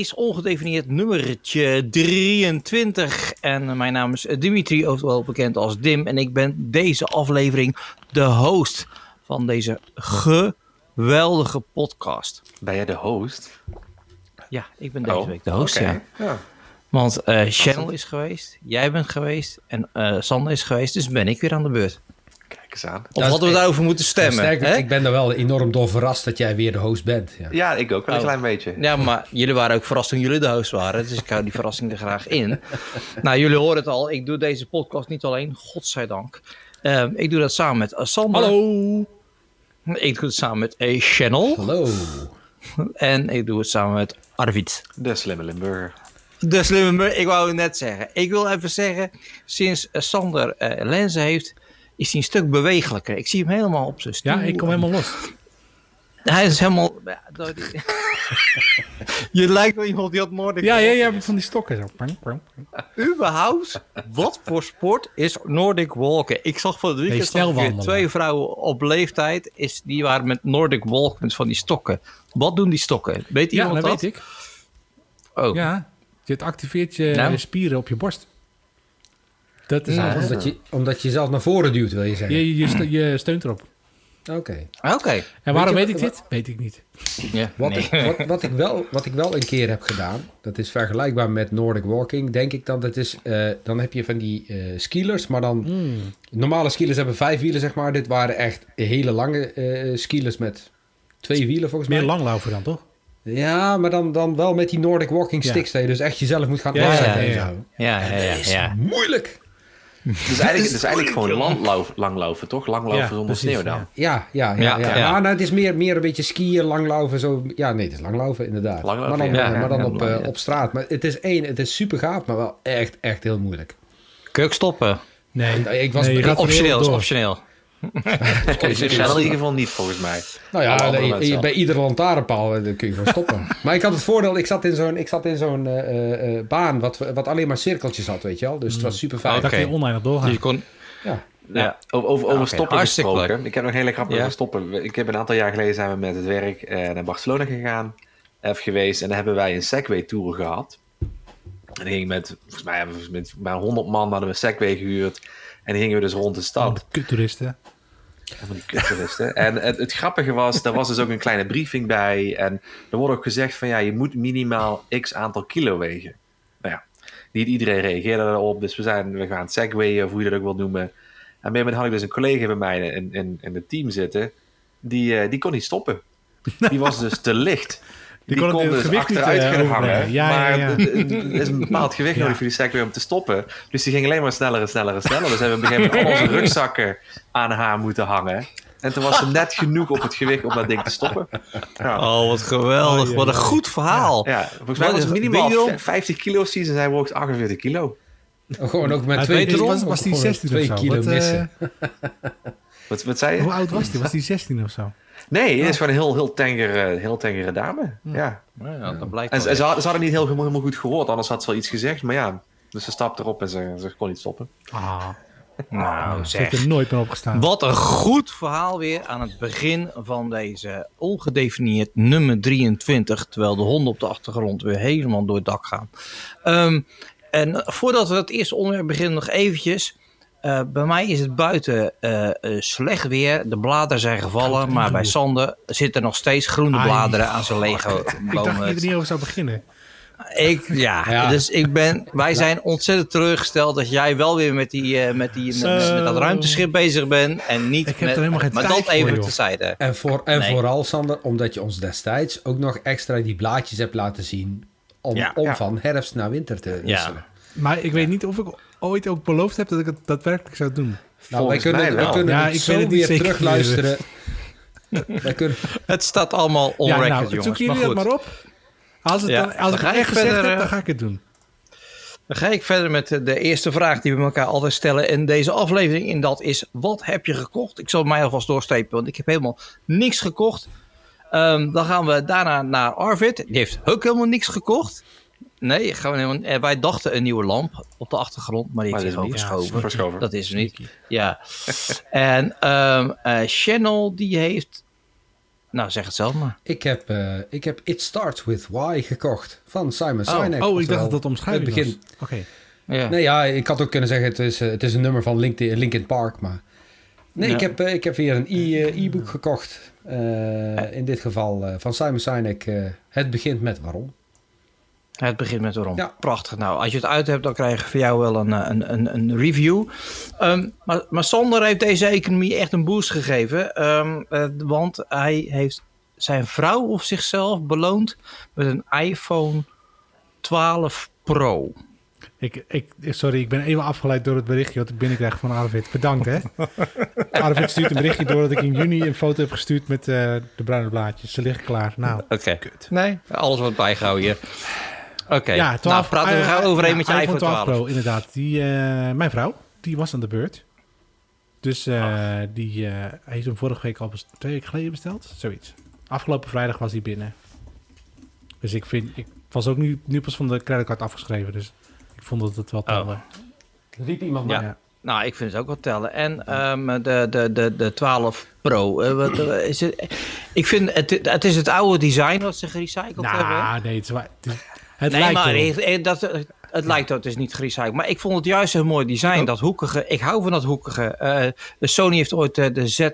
is ongedefinieerd nummertje 23. En mijn naam is Dimitri, oftewel bekend als Dim. En ik ben deze aflevering de host van deze geweldige podcast. Ben jij de host? Ja, ik ben deze Oh, week de host, ja. Ja. Want eh Channel is geweest, jij bent geweest en eh Sander is geweest. Dus ben ik weer aan de beurt. Eens aan. Of hadden we echt- daarover moeten stemmen? Sterker, hè? ik ben er wel enorm door verrast dat jij weer de host bent. Ja. Ja, ik ook wel een Oh. klein beetje. Ja, maar jullie waren ook verrast toen jullie de host waren. Dus ik hou die verrassing er graag in. nou, jullie horen het al. Ik doe deze podcast niet alleen. Godzijdank. Ehm ik doe dat samen met eh, Sander. Hallo. Ik doe het samen met A Channel. Hallo. En ik doe het samen met Arvid. De slimme Limburger. De slimme mur- Ik wou het net zeggen. Ik wil even zeggen, sinds eh, Sander eh lenzen heeft, is hij een stuk bewegelijker. Ik zie hem helemaal op zijn stoel. Ja, ik kom helemaal los. Hij is helemaal... ja, Je lijkt wel iemand die had Noordic Ja, ja, ja, van die stokken zo. Überhaupt, wat voor sport is Nordic walken? Ik zag van het weekend Nee, twee vrouwen op leeftijd, is, die waren met Nordic walk met van die stokken. Wat doen die stokken? Weet Ja, iemand dat dat? weet ik. Oh, Ja, het activeert je Nou. spieren op je borst. Dat is Ja. Omdat je, omdat je jezelf naar voren duwt, wil je zeggen. Je, je, ste- je steunt erop. Oké. oké. En waarom je weet, ik dit? Weet ik niet. Ja, Wat, nee. ik, wat, wat, ik wel, wat ik wel een keer heb gedaan, dat is vergelijkbaar met Nordic Walking, denk ik dan. Dat is, eh, dan heb je van die eh skilers, maar dan... Hmm. Normale skilers hebben vijf wielen, zeg maar. Dit waren echt hele lange eh skilers met twee wielen, volgens Meer mij. langlopen dan, toch? Ja, maar dan, dan wel met die Nordic Walking Ja. sticks, dat je dus echt jezelf moet gaan Ja, afzetten ja, en ja. zo. Ja, ja, ja. Dat is ja. moeilijk. Dus eigenlijk, het is eigenlijk gewoon landloop, langlopen, toch? Langlopen Ja, zonder precies, sneeuw dan. ja. Ja, ja, ja. Ja, ja, ja. Maar nou, het is meer, meer een beetje skiën, langlopen, zo. Ja, nee, het is langlopen, inderdaad. Langlopen, maar dan, ja. eh, maar dan Ja, op, ja. eh, op straat. Maar het is één, het is super gaaf, maar wel echt, echt heel moeilijk. Kun je ook stoppen? Nee, ik was- nee, je ik- gaat Optioneel, is door. optioneel. Is in ieder geval niet, volgens mij. Nou ja, nee, bij iedere lantaarnpaal eh, dan kun je gewoon stoppen. maar ik had het voordeel, ik zat in zo'n, ik zat in zo'n eh, eh, eh, baan wat, wat alleen maar cirkeltjes had, weet je wel. Dus het was super fijn. Oké. Dan kun je oneindig doorgaan. Dus je kon... Ja. Ja. Over, over, stoppen gesproken. leuk. Ik heb nog een hele grap Ja. over stoppen. Ik heb een aantal jaar geleden zijn we met het werk eh, naar Barcelona gegaan. Even geweest. En dan hebben wij een Segway Tour gehad. En die ging met, volgens mij hebben we met bij 100 man hadden we een Segway gehuurd. En die gingen we dus rond de stad. Kuttoeristen. Van die kuttoeristen. en het, het grappige was, daar was dus ook een kleine briefing bij. En er wordt ook gezegd van ja, je moet minimaal x aantal kilo wegen. Nou ja, niet iedereen reageerde daarop. Dus we zijn, we gaan segwayen, of hoe je dat ook wil noemen. En op een gegeven moment had ik dus een collega bij mij in, in, in het team zitten. Die, eh, die kon niet stoppen. Die was dus te licht. Die, kon het kon dus gewicht niet, achteruit eh, gaan hangen. Ja, ja, maar ja. er- is een bepaald gewicht Ja. nodig voor die segway om te stoppen. Dus die ging alleen maar sneller en sneller en sneller. Dus hebben we op een gegeven moment al onze rugzakken aan haar moeten hangen. En toen was ze net genoeg op het gewicht om dat ding te stoppen. Ja, Oh, wat geweldig. Oh, ja, wat een goed verhaal. ja volgens mij was het minimaal je wel? 50 kilo zoiets en zij woog 48 kilo. Oh, Gewoon ook met Uit twee weet je, kilo. was, was die Gewoon 16 of twee zo? kilo Wat, eh. Wat, wat zei je? hoe oud was die? Was die 16 of zo? Nee, het is gewoon een heel, heel, tengere, heel tengere dame. Ja. Ja, dat blijkt En, ze, ze hadden niet heel, helemaal goed gehoord, anders had ze wel iets gezegd. Maar ja, dus ze stapte erop en ze, ze kon niet stoppen. Ah, Nou, ze heeft zeg. er nooit meer opgestaan. Wat een goed verhaal weer aan het begin van deze ongedefinieerd nummer 23. Terwijl de honden op de achtergrond weer helemaal door het dak gaan. Ehm, en voordat we het eerste onderwerp beginnen, nog eventjes. Eh, bij mij is het buiten eh, eh, slecht weer. De bladeren zijn gevallen. Maar bij Sander zitten nog steeds groene Ai, bladeren aan zijn lege Ik dacht dat bomen. je er niet over zou beginnen. Ik, ja, Ja. dus ik ben, wij zijn ontzettend teleurgesteld dat jij wel weer met, die, eh, met, die, met, dat ruimteschip bezig bent en niet Ik heb met, er helemaal geen maar tijd dat voor, even joh. terzijde. En, voor, en Nee. vooral, Sander, omdat je ons destijds ook nog extra die blaadjes hebt laten zien. Om, Ja. om Ja. van herfst naar winter te wisselen. Maar ik weet niet of ik ooit ook beloofd heb dat ik het daadwerkelijk zou doen. Nou, wij kunnen, mij wij kunnen Ja, het ik zo het weer terugluisteren. wij kunnen, Het staat allemaal on ja, record, nou, jongens. zoek jullie maar dat maar op. Als, het Ja, dan, als dan ik ga het ik echt gezegd heb, eh, dan ga ik het doen. Dan ga ik verder met de- de eerste vraag die we elkaar altijd stellen in deze aflevering. En dat is, wat heb je gekocht? Ik zal mij alvast doorstepen, want ik heb helemaal niks gekocht. Ehm, dan gaan we daarna naar Arvid. Die heeft ook helemaal niks gekocht. Nee, gewoon helemaal, eh, wij dachten een nieuwe lamp op de achtergrond, maar die Maar heeft dat zich is. Ja, Verschoven. Dat is er niet. Ja. en ehm eh, Channel die heeft Nou, zeg het zelf maar. Ik heb, eh, ik heb It Starts With Why gekocht van Simon Oh. Sinek. Oh, ik dacht dat het omschrijving het begin. was. Oké. Ja. Nee, ja, ik had ook kunnen zeggen het is, het is een nummer van LinkedIn, Linkin Park, maar... Nee, Ja. ik, heb, ik heb weer een e- e-book gekocht. Eh, in dit geval eh, van Simon Sinek. eh, het begint met waarom. Het begint met waarom. Ja. Prachtig. Nou, als je het uit hebt, dan krijg je voor jou wel een, eh, een, een, een review. Ehm, maar, maar Sander heeft deze economie echt een boost gegeven. ehm, eh, want hij heeft zijn vrouw of zichzelf beloond met een iPhone 12 Pro. Ik, ik, sorry, ik ben even afgeleid door het berichtje wat ik binnenkrijg van Arvid. Bedankt, hè. Arvid stuurt een berichtje door dat ik in juni een foto heb gestuurd met eh, de bruine blaadjes. Ze liggen klaar. Nou, Oké. Nee, alles wordt bijgehouden hier. Oké, ja, 12, nou, praten we eh, gauw overheen ja, met je iPhone 12. Pro, inderdaad. Die, eh, mijn vrouw, die was aan de beurt. Dus eh, die eh, heeft hem vorige week al twee weken geleden besteld. Zoiets. Afgelopen vrijdag was hij binnen. Dus ik vind, ik was ook nu, nu pas van de creditcard afgeschreven. Dus ik vond dat het wel telde. Riep iemand Ja. maar. Nou, ik vind het ook wel tellen. En ehm, de, de, de, de 12 Pro. eh, wat, eh, is het, ik vind het, het is het oude design wat ze gerecycled hebben. Nou, nee, het, is waar- het, is- het nee, lijkt maar het- dat, het lijkt ook, het is niet gerecycled. Maar ik vond het juist een mooi design, dat hoekige. Ik hou van dat hoekige. Eh, de Sony heeft ooit eh, de Z,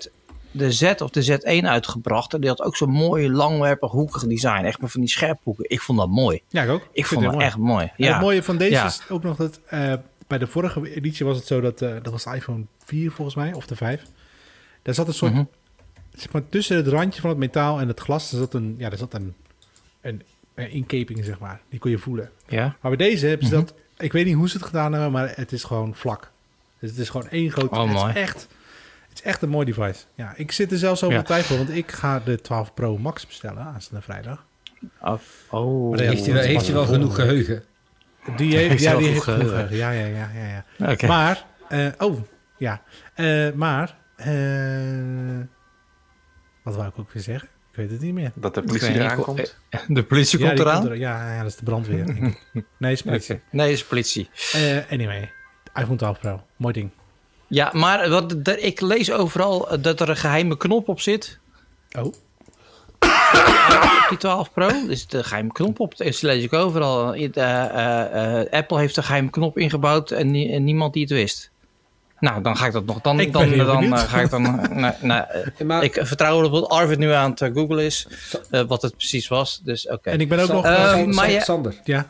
de Z of de Z1 uitgebracht. En die had ook zo'n mooi, langwerpig, hoekig design. Echt met van die scherphoeken. Ik vond dat mooi. Ja, ik ook. Ik vond heel echt mooi. En Ja. het mooie van deze Ja. is ook nog dat eh, bij de vorige editie was het zo dat dat was de iPhone 4 volgens mij, of de 5. Daar zat een soort, Mhm. zeg maar, tussen het randje van het metaal en het glas, er zat een, ja, er zat een, een, een inkeping, zeg maar. Die kon je voelen. Ja. Maar bij deze hebben ze Mhm. dat, ik weet niet hoe ze het gedaan hebben, maar het is gewoon vlak. Dus het is gewoon één groot, Oh, het mooi. is echt, het is echt een mooi device. Ja, ik zit er zelfs over Ja. te twijfelen, want ik ga de 12 Pro Max bestellen aanstaande vrijdag. Oh. oh. Heeft hij wel, heeft hij wel genoeg geheugen? Die heeft, ja, die heeft genoeg geheugen. Ja, ja, ja, ja, ja. Oké. Maar, eh, oh, ja. Eh, maar, eh, wat wou ik ook weer zeggen? Ik weet het niet meer. Dat de politie niet, eraan komt. De politie ja, komt eraan? er- ja, ja, dat is de brandweer. denk ik. nee, is politie. Nee, is politie. Eh, anyway, iPhone 12 Pro. Mooi ding. Ja, maar wat, de- ik lees overal eh, dat er een geheime knop op zit. Oh, Op die 12 Pro. Er zit een geheime knop op. Dat lees ik overal. Eh, eh, eh, Apple heeft een geheime knop ingebouwd en, nie- en niemand die het wist. Nou, dan ga ik dat nog. Dan, Ik dan, dan, eh, ga ik dan. nou, nou, eh, Maar ik vertrouw erop dat Arvid nu aan het eh, googlen is. eh, wat het precies was. Dus oké. en ik ben ook Sa- nog... Eh, je- Sander, ja.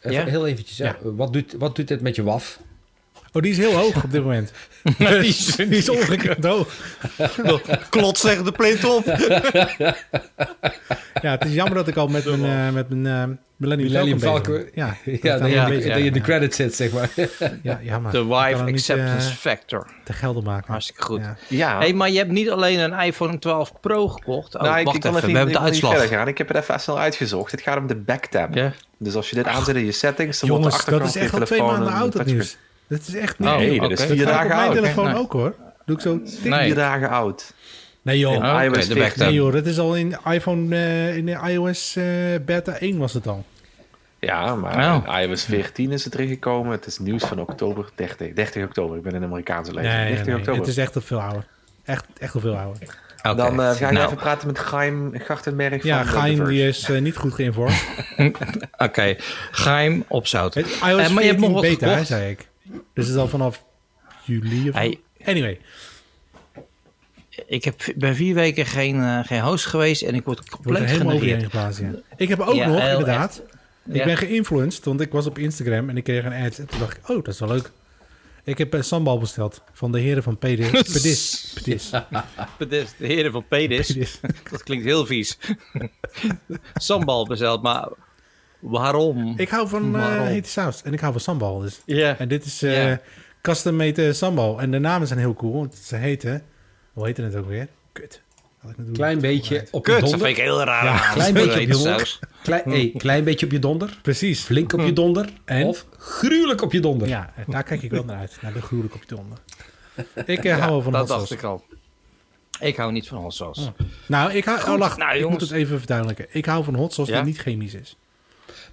even Ja? heel eventjes. Ja. Wat, doet, wat doet dit met je WAF? Oh, die is heel hoog op dit moment. die is, Die is ongekend hoog. Klots tegen de plint op. Ja, het is jammer dat ik al met mijn, eh, met mijn eh, Millennium, Millennium Falcon. Ja, Ja, dat we je, in de ja. credits zit, zeg maar. Ja, ja, maar De wife acceptance eh, factor. te gelden maken. Hartstikke goed. Ja. Ja. Hey, maar je hebt niet alleen een iPhone 12 Pro gekocht. Oh, nou, ik, wacht ik even, even we hebben de uitslag. gaan. Ik heb het even snel uitgezocht. Het gaat om de backtab. Ja. Dus als je dit aanzet in je settings, dan Jongens, wordt de dat is echt al twee maanden oud, dat nieuws. Dat is echt niet Oh, nieuw. Nee, dat is oké. vier Dat gaat op dagen mijn oud. telefoon Nee. ook hoor. Doe ik zo. Nee. Vier dagen oud. Nee joh. IOS de 14. backtab. Nee joh, dat is al in iPhone, eh, in de iOS eh, beta 1 was het al. Ja, maar Oh. in iOS 14 is het erin gekomen. Het is nieuws van oktober 30. 30 oktober. Ik ben een Amerikaanse lezer. Nee, nee, 30 nee, oktober. het is echt al veel ouder. Echt, echt al veel ouder. Oké. Dan eh, ga ik Nou, even praten met Geim Gartenberg Ja, van Verge. die is niet goed geïnformeerd. Oké, geheim opzout. Het iOS Eh, maar je hebt 14 nog wat beta, hè, gekocht. zei ik. Dus is al vanaf juli of. Anyway, Ik heb, ben vier weken geen, eh, geen host geweest en ik word compleet helemaal genegeerd. geblazen. Ja. Ik heb ook Ja, nog, inderdaad, ik Ja. ben geïnfluenced, want ik was op Instagram en ik kreeg een ad. En toen dacht ik, oh, dat is wel leuk. Ik heb een sambal besteld van de heren van Pedis. Pedis. Pedis. Pedis, De heren van Pedis. Pedis. Dat klinkt heel vies. Sambal besteld, maar waarom? Ik hou van eh hete saus en ik hou van sambal. Dus. Ja. En dit is eh Ja. custom made eh, sambal. En de namen zijn heel cool, want ze heten... Hoe heet het ook weer? Kut. Klein beetje op je Kut, dat donder. vind ik heel raar. Ja, klein beetje op je Hete donder. saus. Klein, hey, klein beetje op je donder. Precies. Flink op je donder. En? Of gruwelijk op je donder. Ja, daar kijk ik wel naar uit. Naar de gruwelijk op je donder. Ik eh, hou wel van dat hot dacht ik al. Ik hou niet van hot sauce. Nou, ik hou... Oh, wacht. Nou, ik moet het even verduidelijken. Ik hou van hot sauce Ja? die niet chemisch is.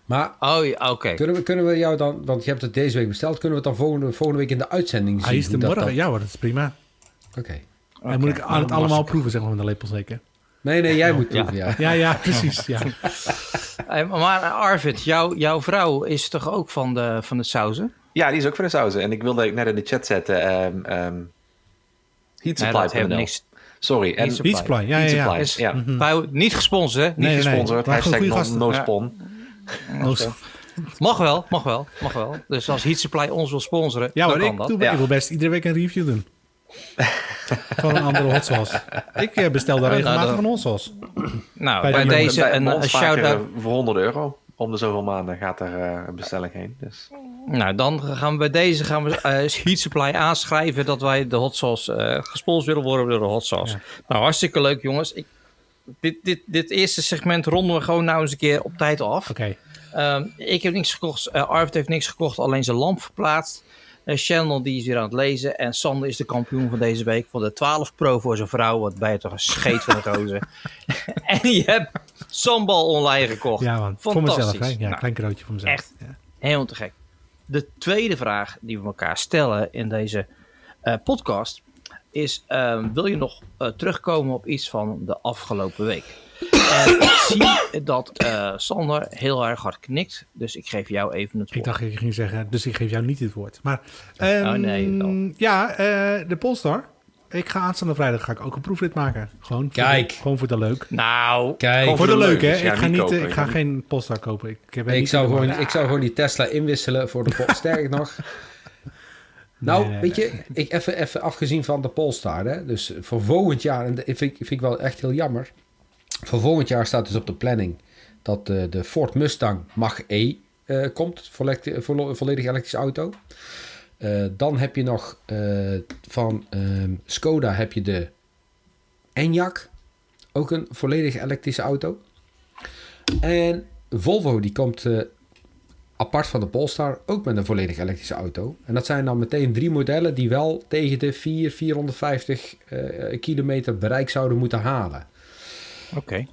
Maar Oh, ja, oké. kunnen we, kunnen we jou dan... Want je hebt het deze week besteld. Kunnen we het dan volgende, volgende week in de uitzending zien? Hij is de dat morgen. Ja hoor, dat is prima. Oké. En moet ik aan het allemaal proeven, zeg maar, van de lepel zeker. Nee, nee, jij moet proeven, ja. Ja, ja, precies. Ja. Maar eh, Arvid, jou, jouw vrouw is toch ook van de, van de sauzen? Ja, die is ook van de sauzen. En ik wilde net in de chat zetten. ehm ehm Nee, dat heeft Heatsupply.nl. niks. Sorry. En Heat Beach Supply, ja, ja, ja. Heatsupply, Is- ja. Wij- niet gesponsord, hè? Niet Nee, nee, Gesponsord. maar Hashtag goede no, no Ja. spon. Mag wel, mag wel, mag wel. Dus als Heat Supply ons wil sponsoren, Ja, dan maar kan ik, dat. doe, Ja. ik wil best iedere week een review doen. van een andere hot sauce. Ik eh, bestel daar Ja, regelmatig dat- een hot sauce. Nou, Bij bij, de- deze Bij- een, vaker, shout-out. eh, voor 100 euro. Om de zoveel maanden gaat er eh, een bestelling heen. Dus. Nou, dan gaan we bij deze gaan we eh Heat Supply aanschrijven dat wij de hot sauce eh gesponsord willen worden door de hot sauce. Nou, hartstikke leuk jongens. Ik, dit, dit, dit eerste segment ronden we gewoon nou eens een keer op tijd af. Oké. Ehm, ik heb niks gekocht. eh Arvid heeft niks gekocht, alleen zijn lamp verplaatst. Eh Channel die is weer aan het lezen. En Sander is de kampioen van deze week. Voor de 12 Pro voor zijn vrouw. Wat bij toch een scheet van de gozer. en je hebt sambal online gekocht. Ja, man. Voor mezelf, hè? Fantastisch. Ja, Nou, klein cadeautje voor mezelf. echt. Ja. Helemaal te gek. De tweede vraag die we elkaar stellen in deze eh, podcast is: ehm, wil je nog eh, terugkomen op iets van de afgelopen week? En ik zie dat eh, Sander heel erg hard knikt, dus ik geef jou even het Ik woord. dacht ik ging zeggen, dus ik geef jou niet het woord. Maar ehm, Oh, nee, wel. ja, eh, de Polestar. Ik ga aanstaande vrijdag ga ik ook een proefrit maken. Gewoon voor Kijk. De, gewoon voor de leuk. Nou, Kijk, Voor de leuk, hè? dus ik ga, niet kopen, ik ga geen Polestar kopen. Ik, heb ik zou, gewoon, ik zou gewoon die Tesla inwisselen voor de Pol- Sterker nog. Nou, Nee, nee, weet je, ik, even, even afgezien van de Polestar, hè, dus voor volgend jaar, en dat vind, ik- vind ik wel echt heel jammer. Voor volgend jaar staat dus op de planning dat de, de Ford Mustang Mach-E eh, komt, volledig elektrische auto. Eh, dan heb je nog eh, van ehm, Skoda heb je de Enyaq, ook een volledig elektrische auto. En Volvo die komt eh, apart van de Polestar ook met een volledig elektrische auto. En dat zijn dan meteen drie modellen die wel tegen de 4, 450 eh, kilometer bereik zouden moeten halen. oké.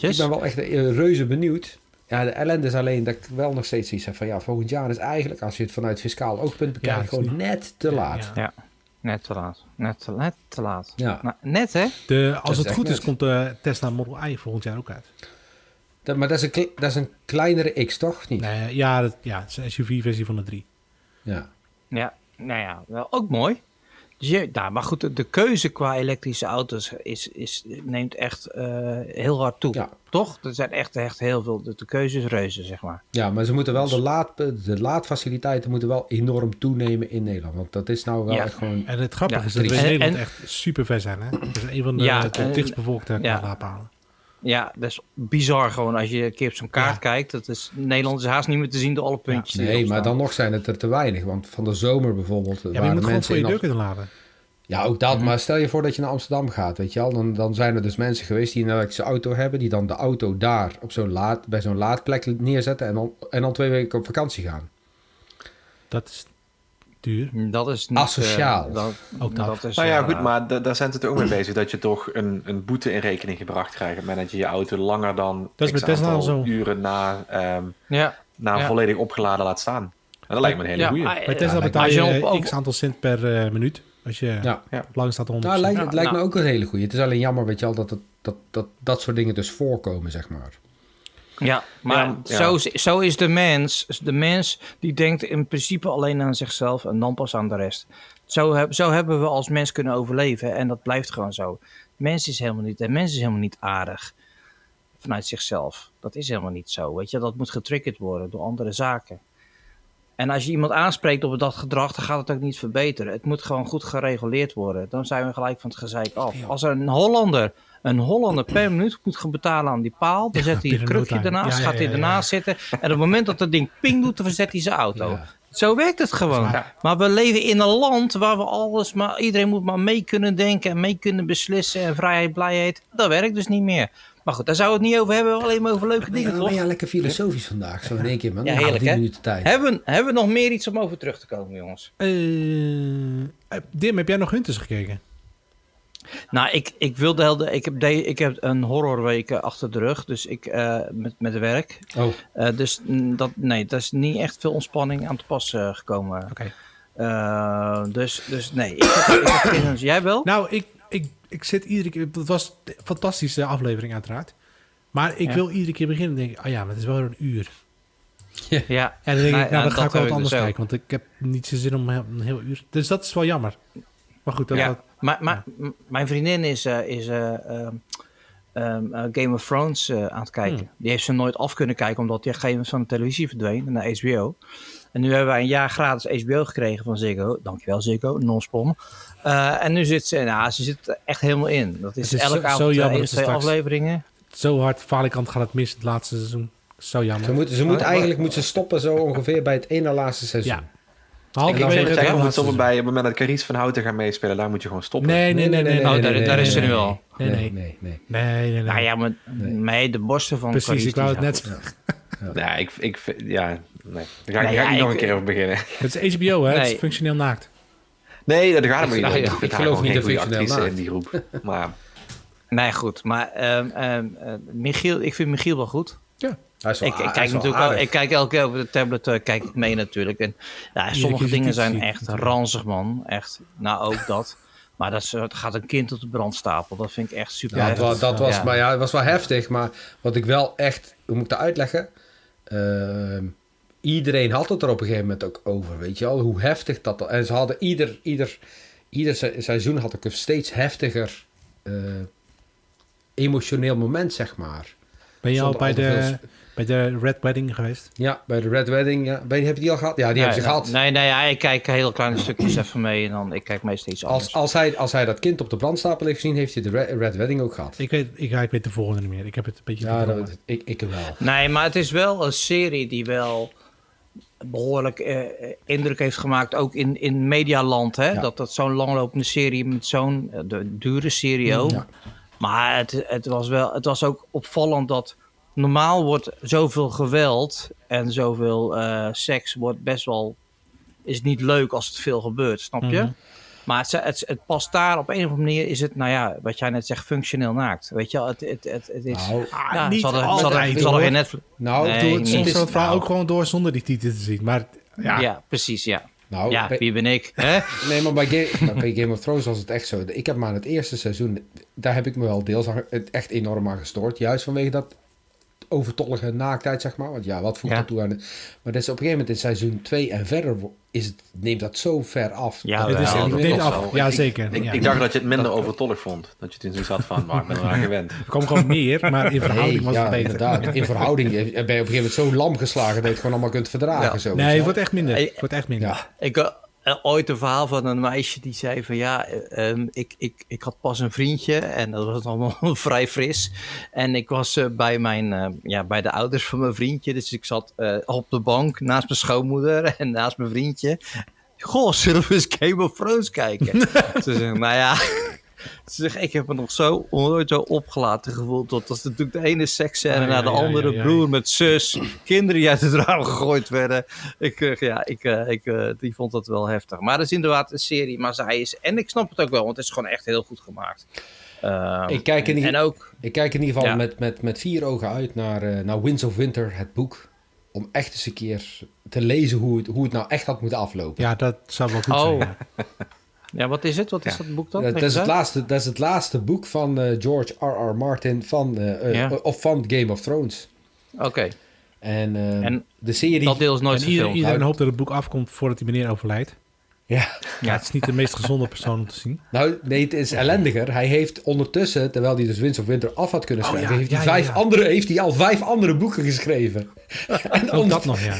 Ik ben wel echt eh, reuze benieuwd. Ja, de ellende is alleen dat ik wel nog steeds iets heb van ja, volgend jaar is eigenlijk, als je het vanuit fiscaal oogpunt bekijkt, gewoon niet- net te laat. Ja. Ja, net te laat. Net te, net te laat. Ja. Nou, net hè? De, als het goed is, komt de Tesla Model I volgend jaar ook uit. Dat, maar dat is, een, dat is een kleinere X, toch? Of niet? Nee, ja, dat, ja, het is een SUV-versie van de 3. Ja. Ja, nou ja, wel ook mooi. Dus je, nou, maar goed, de, de keuze qua elektrische auto's is, is, neemt echt eh, heel hard toe. Ja. Toch? Er zijn echt, echt heel veel. De, de keuze is reuze, zeg maar. ja, maar ze moeten wel de, laad, de laadfaciliteiten moeten wel enorm toenemen in Nederland. Want dat is nou wel Ja. echt gewoon... En het grappige Ja, is dat we in Nederland en- echt super ver zijn. Hè? Het is een van de, Ja, de en- dichtstbevolkte ja. laadpalen. Ja, dat is bizar gewoon als je een keer op zo'n kaart Ja. kijkt. Dat is, Nederland is haast niet meer te zien door alle puntjes. Nee, maar dan nog zijn het er te weinig. Want van de zomer bijvoorbeeld... Ja, maar je waren moet gewoon mensen voor je in deur kunnen laden. Ja, ook dat. Mhm. Maar stel je voor dat je naar Amsterdam gaat, weet je wel. Dan, dan zijn er dus mensen geweest die een elektrische auto hebben... die dan de auto daar op zo'n laad, bij zo'n laadplek neerzetten... En dan, en dan twee weken op vakantie gaan. Dat is duur. Dat is niet... Asociaal. eh, dat, Ook dat. dat is, Nou ja, eh, goed, maar da- daar zijn ze het ook mee bezig. Dat je toch een, een boete in rekening gebracht krijgt. Op het moment dat je je auto langer dan Dat is al zo. uren na, ehm, Ja, na Ja. volledig opgeladen laat staan. En dat lijkt me een hele ja, goeie. Bij eh, Tesla lijkt betaal je op- eh, op- x aantal cent per eh, minuut. Als je Ja. lang staat 100%. Nou, lijkt, het lijkt nou. me ook een hele goeie. Het is alleen jammer, weet je wel, dat, het, dat, dat dat soort dingen dus voorkomen, zeg maar. Ja, maar Ja. Zo, is, zo is de mens. De mens die denkt in principe alleen aan zichzelf en dan pas aan de rest. Zo, heb, zo hebben we als mens kunnen overleven en dat blijft gewoon zo. Mens is helemaal niet, de mens is helemaal niet aardig vanuit zichzelf. Dat is helemaal niet zo. Weet je, dat moet getriggerd worden door andere zaken. En als je iemand aanspreekt op dat gedrag, dan gaat het ook niet verbeteren. Het moet gewoon goed gereguleerd worden. Dan zijn we gelijk van het gezeik af. Als er een Hollander, een Hollander per minuut moet gaan betalen aan die paal, dan zet hij een krukje ernaast, Ja, ja, gaat hij ja, ja. ernaast zitten. En op het moment dat dat ding ping doet, dan verzet hij zijn auto. Ja. Zo werkt het gewoon. Ja. Maar we leven in een land waar we alles, maar iedereen moet maar mee kunnen denken en mee kunnen beslissen en vrijheid, blijheid. Dat werkt dus niet meer. Maar goed, daar zouden we het niet over hebben, alleen maar over leuke dingen, ben toch? je lekker filosofisch vandaag, zo in één keer, man. Ja, Ja, heerlijk, 10 hè? minuten tijd. Hebben, hebben we nog meer iets om over terug te komen, jongens? Eh, eh, Dim, heb jij nog Hunters gekeken? Nou, ik, ik wilde heel de, ik heb, de, ik heb een horrorweek eh, achter de rug, dus ik eh, met, met werk. Oh, Eh, dus dat, nee, dat is niet echt veel ontspanning aan te pas gekomen. Oké. Dus, dus nee, ik heb, ik heb geen- jij wel? Nou, ik, ik, ik zit iedere keer... Het was een fantastische aflevering uiteraard. Maar ik Ja. wil iedere keer beginnen en denk ik... Oh ja, maar het is wel een uur. Ja, En dan denk ik, ja, nou, dan dat ga ik wel wat anders dus ook. kijken. Want ik heb niet zin zin om een een heel uur... Dus dat is wel jammer. Maar goed, dat, ja. Maar, mijn vriendin is, eh, is eh, ehm, ehm, eh, Game of Thrones eh, aan het kijken. Hmm. Die heeft ze nooit af kunnen kijken, omdat die geen van de televisie verdween naar HBO. En nu hebben wij een jaar gratis HBO gekregen van Ziggo. Dankjewel Ziggo, non-spon. Eh, en nu zit ze, nou, ze zit echt helemaal in. Dat is, elke zo- avond zo twee straks- afleveringen. zo hard falikant gaat het mis het laatste seizoen. Zo jammer. Ze moeten, ze moeten eigenlijk moeten ze stoppen zo ongeveer bij het ene laatste seizoen. Ja. Vind het ik Jij laatste moet stoppen bij op het moment dat Carice van Houten gaat meespelen, daar moet je gewoon stoppen. Nee, nee, nee, nee. Oh, daar- is ze nu al. Nee, Nee, nee. nee, nee. Nee, nee, nee. Nou ja, maar nee, de borsten van Precies, ik wou het net zeggen. Ja, ik, ik, vind- ja, nee. Daar ga, ja, ik niet nog een keer over beginnen. Het is HBO, hè? Het is functioneel naakt. Nee, dat gaat me niet Ja, ja. Ik geloof niet dat functioneel actrice in die groep. Maar Nee, goed. Maar ehm, ehm, eh, Michiel, ik vind Michiel wel goed. Hij is wel Ik, ik aar- hij kijk natuurlijk al, ik kijk elke keer op de tablet eh, kijk ik mee natuurlijk. En ja, sommige dingen zijn echt ranzig, man. Echt. Nou, ook dat. Maar dat, is- het gaat een kind op de brandstapel. Dat vind ik echt super Ja, dat, heftig. was, dat was, Ja. maar ja, het was wel heftig. Maar wat ik wel echt, hoe moet ik dat uitleggen? Ehm, iedereen had het er op een gegeven moment ook over, weet je wel? Hoe heftig dat... En ze hadden ieder, ieder, ieder se- seizoen had ik een steeds heftiger eh, emotioneel moment, zeg maar. Ben je al Zonder bij al de, veel bij de Red Wedding geweest? Ja, bij de Red Wedding. Ja. Ben, je- heb je die al gehad? Ja, die nee, heb je gehad. Nee, nee, ja, ik kijk heel kleine stukjes even mee. En dan ik kijk meestal iets anders. Als, als, hij, als hij dat kind op de brandstapel heeft gezien, heeft hij de Red, Red Wedding ook gehad. Ik weet, ik, weet de volgende niet meer. Ik heb het een beetje Ja, dat, ik, ik wel. Nee, maar het is wel een serie die wel behoorlijk eh, indruk heeft gemaakt, ook in, in medialand. Hè? Ja. Dat dat zo'n langlopende serie met zo'n eh, de, dure serie ook. Ja. Maar het, het, was wel, het was ook opvallend dat normaal wordt zoveel geweld en zoveel eh, seks wordt best wel is niet leuk als het veel gebeurt, snap je? Mhm. Maar het, het, het past daar op een of andere manier is het, nou ja, wat jij net zegt, functioneel naakt. Weet je wel, het, het, het, het is... Nou, Ah, ja, niet hadden, ze altijd, geen Netflix. nou, Nee, niet. soms is, het verhaal nou, ook gewoon door zonder die titel te zien. Maar ja, Ja, precies, ja. nou, ja, bij- wie ben ik? Hè? Nee, maar bij, Ga- maar bij Game of Thrones was het echt zo. Ik heb maar aan het eerste seizoen, daar heb ik me wel deels echt enorm aan gestoord. Juist vanwege dat overtollige naaktheid, zeg maar. Want ja, wat voegt Ja. dat toe aan... De, maar dat is op een gegeven moment in seizoen 2 en verder is het, neemt dat zo ver af. Ja, Dat is, wel af. zo. Ja, zeker. Ik, ja. ik dacht dat je het minder overtollig vond. Dat je toen zoiets had van, maar ik ben eraan gewend. Er kwam gewoon meer, maar in verhouding Nee, was ja, het beter. inderdaad. In verhouding ben je op een gegeven moment zo lam geslagen dat je het gewoon allemaal kunt verdragen. Ja. Zo, Nee, het wordt echt minder. Het wordt echt minder. Ja. Ik eh, ooit een verhaal van een meisje die zei van ja, eh, ehm, ik, ik, ik had pas een vriendje en dat was allemaal vrij fris. En ik was eh, bij, mijn, eh, ja, bij de ouders van mijn vriendje, dus ik zat eh, op de bank naast mijn schoonmoeder en naast mijn vriendje. Goh, zullen we eens Game of Thrones kijken? Ze zeggen, nou ja, ze zeggen, ik heb me nog zo nooit zo opgelaten gevoeld. Dat was natuurlijk de ene seksscène Ja, ja, naar de andere. Broer met zus, kinderen die uit het raam gegooid werden. Ik, eh, ja, ik, eh, ik, eh, die vond dat wel heftig. Maar dat is inderdaad een serie, maar zij is... En ik snap het ook wel, want het is gewoon echt heel goed gemaakt. Ehm, Ik kijk in en, die- en ook... Ik kijk in ieder geval Ja. met, met, met vier ogen uit naar, eh, naar Winds of Winter, het boek. Om echt eens een keer te lezen hoe het, hoe het nou echt had moeten aflopen. Ja, dat zou wel goed Oh. zijn. ja. Ja, wat is het? Wat is dat boek dan? dat, dat, is het laatste, dat is het laatste boek van eh, George R.R. Martin van, eh, eh, Ja. of van Game of Thrones. Oké, En, En de serie... dat deel is nooit En ieder- verfilmd. iedereen hoopt dat het boek afkomt voordat die meneer overlijdt. Ja, Ja, het is niet de meest gezonde persoon om te zien. nou nee, het is ellendiger. Hij heeft ondertussen, terwijl hij dus Winds of Winter af had kunnen Oh, schrijven, ja, heeft, hij ja, vijf ja. Andere, heeft hij al vijf andere boeken geschreven. en Ook onder- dat nog, ja.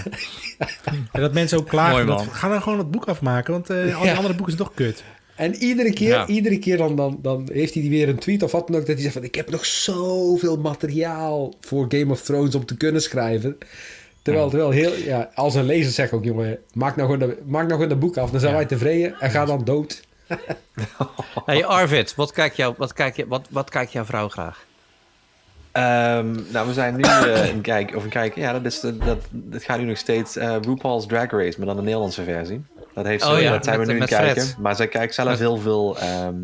En dat mensen ook klagen. Mooi, dat, ga dan gewoon het boek afmaken, want eh, al die Ja. andere boeken zijn toch kut. En iedere keer, Ja. iedere keer dan, dan, dan heeft hij weer een tweet of wat dan ook. Dat hij zegt van, ik heb nog zoveel materiaal voor Game of Thrones om te kunnen schrijven. Terwijl, terwijl heel, ja, als een lezer zegt ook, jongen, maak nou gewoon, de, maak nou gewoon dat boek af. Dan zijn Ja. wij tevreden en ga dan dood. Hey Arvid, wat kijkt, jou, wat, kijk je, wat, wat kijkt jouw vrouw graag? Ehm, nou, we zijn nu eh in kijk, of in kijken. Ja, dat, is, dat, dat gaat nu nog steeds eh RuPaul's Drag Race, maar dan de Nederlandse versie. Dat, heeft ze, Oh ja, dat zijn met- we nu in kijken. Fred. Maar zij kijkt zelf heel veel ehm,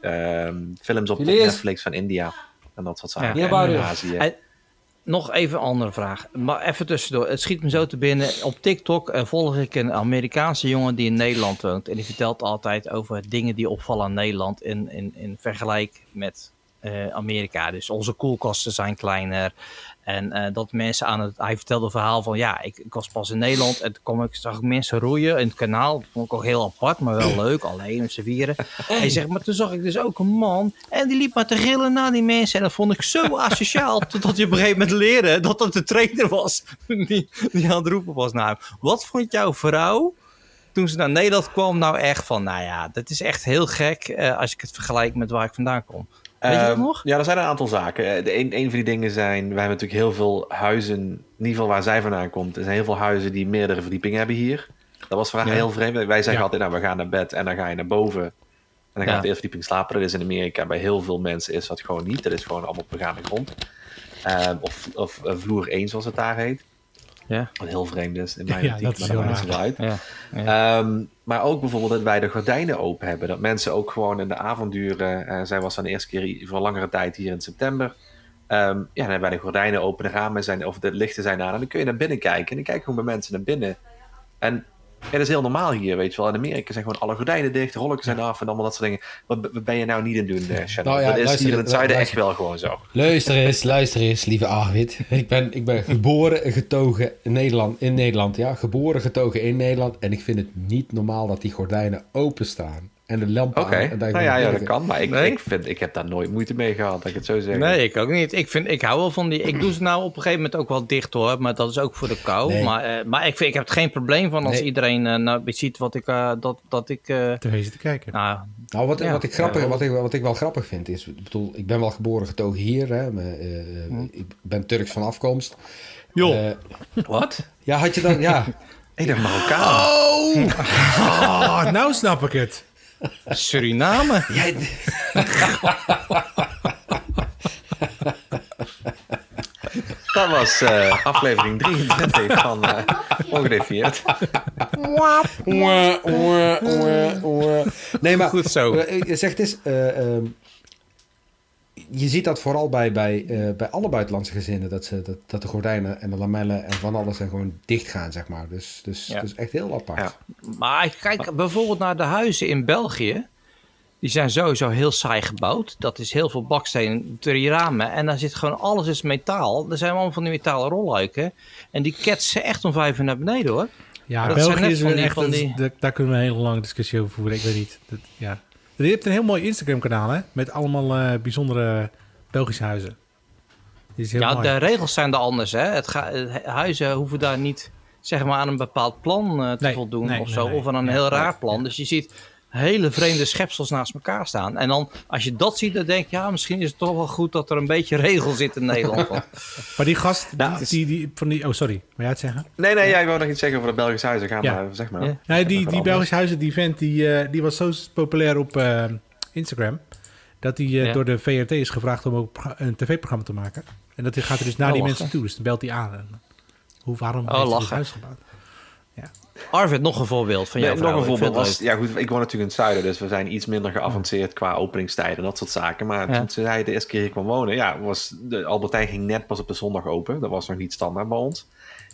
ehm, films op, Netflix van India. En dat soort zaken. Ja. En Azië. Nog even een andere vraag. Maar even tussendoor. Het schiet me zo te binnen. Op TikTok eh, volg ik een Amerikaanse jongen die in Nederland woont. En die vertelt altijd over dingen die opvallen aan Nederland in, in, in vergelijk met eh, Amerika. Dus onze koelkasten zijn kleiner. En eh, dat mensen aan het. Hij vertelde een verhaal van. Ja, ik, ik was pas in Nederland. En toen kwam ik, zag ik mensen roeien in het kanaal. Dat vond ik ook heel apart, maar wel leuk. Alleen met z'n vieren. Hij zegt, maar toen zag ik dus ook een man. En die liep maar te gillen naar die mensen. En dat vond ik zo asociaal. totdat je op een gegeven moment leerde dat dat de trainer was. Die, die aan het roepen was naar hem. Wat vond jouw vrouw? Toen ze naar Nederland kwam, nou echt van, nou ja, dat is echt heel gek eh, als ik het vergelijk met waar ik vandaan kom. Weet je dat Ehm, nog? Ja, er zijn een aantal zaken. Eh, De een, een van die dingen zijn, wij hebben natuurlijk heel veel huizen, in ieder geval waar zij vandaan komt, er zijn heel veel huizen die meerdere verdiepingen hebben hier. Dat was voor haar Ja. heel vreemd. Wij zeggen Ja. altijd, nou, we gaan naar bed en dan ga je naar boven. En dan ga je Ja. op de eerste verdieping slapen. Dat is in Amerika bij heel veel mensen is dat gewoon niet. Dat is gewoon allemaal op begane grond. Ehm, of, of eh, vloer 1, zoals het daar heet. Ja. Wat heel vreemd is in mijn Ja, optiek, is maar dat zo uit. Ja. Ehm, maar ook bijvoorbeeld dat wij de gordijnen open hebben. Dat mensen ook gewoon in de avonduren. eh zij was dan de eerste keer voor langere tijd hier in september. Ehm, ja, dan hebben wij de gordijnen open, de ramen zijn, of de lichten zijn aan. En dan kun je naar binnen kijken. En dan kijken gewoon bij mensen naar binnen. En ja, dat is heel normaal hier, weet je wel. In Amerika zijn gewoon alle gordijnen dicht, rolletjes zijn af en allemaal dat soort dingen. Wat, wat ben je nou niet aan het doen, eh Shannon? Nou ja, dat is luister, hier in het zuiden echt wel gewoon zo. Luister eens, luister eens, lieve Arvid. Ik ben, ik ben geboren en getogen in Nederland, in Nederland, ja. Geboren getogen in Nederland. En ik vind het niet normaal dat die gordijnen openstaan. En de lampen Oké, aan. nou ja, ja, dat kan. Maar ik, Nee. ik, vind, ik heb daar nooit moeite mee gehad, dat ik het zo zeg. Nee, ik ook niet. Ik, vind, ik hou wel van die. Ik doe ze nou op een gegeven moment ook wel dicht hoor. Maar dat is ook voor de kou. Nee. Maar, eh, maar ik, vind, ik heb er geen probleem van als Nee. iedereen eh, nou, ziet wat ik. eh, dat, dat ik eh, TV zitten kijken. nou, Nou, wat, Ja. wat, ik grappig, Ja. wat, ik, wat ik wel grappig vind is... Ik bedoel, ik ben wel geboren getogen hier. Hè, maar, Hm. Ik ben Turks van afkomst. joh. Wat? ja, had je dan... Ja, Ik dacht Marokkaan. Oh, nou snap ik het. Suriname. jij, Dat was eh, aflevering 23 van eh oeh, oeh, oeh. Nee, maar Goed zo. eh, zeg het eens. eh, ehm, je ziet dat vooral bij, bij, eh, bij alle buitenlandse gezinnen. Dat, ze, dat, dat de gordijnen en de lamellen en van alles er gewoon dicht gaan, zeg maar. Dus, dus Ja. dat is echt heel apart. Ja. Maar ik kijk bijvoorbeeld naar de huizen in België. Die zijn sowieso heel saai gebouwd. Dat is heel veel baksteen, drie ramen. En daar zit gewoon alles is metaal. Er zijn allemaal van die metalen rolluiken. En die ketsen echt om vijf uur naar beneden hoor. Ja, Dat zijn België net is die- echt... die- daar kunnen we een hele lange discussie over voeren. Ik weet niet. Dat, ja. Je hebt een heel mooi Instagram kanaal, hè? Met allemaal eh, bijzondere Belgische huizen. Is heel ja, mooi. de regels zijn er anders. Hè? Het ga, eh, huizen hoeven daar niet zeg maar, aan een bepaald plan eh, te Nee, voldoen nee, of zo. nee. Of aan een heel raar plan. Dus je ziet hele vreemde schepsels naast elkaar staan. En dan, als je dat ziet, dan denk je, ja, misschien is het toch wel goed dat er een beetje regel zit in Nederland. Maar die gast, Nou, die, die, die- van die... Oh, sorry. Wil jij het zeggen? Nee, nee, jij wou nog iets zeggen over de Belgische huizen. Ga Ja. maar, zeg maar. Ja. Ja, die, die Belgische huizen, die vent, die, eh, die was zo populair op eh, Instagram... dat hij eh, Ja. door de VRT is gevraagd om ook een tv-programma te maken. En dat hij gaat er dus naar Oh, die lachen. mensen toe. Dus dan belt hij aan. En, hoe, waarom Oh, heeft hij dit lachen. huis gebouwd? Arvid, nog een voorbeeld van Nee, jouw nog vrouw. een voorbeeld was, ja goed, ik woon natuurlijk in het zuiden, dus we zijn iets minder geavanceerd qua openingstijden en dat soort zaken. Maar Ja. toen zij de eerste keer hier kwam wonen, ja, was de Albertijn ging net pas op de zondag open. Dat was nog niet standaard bij ons.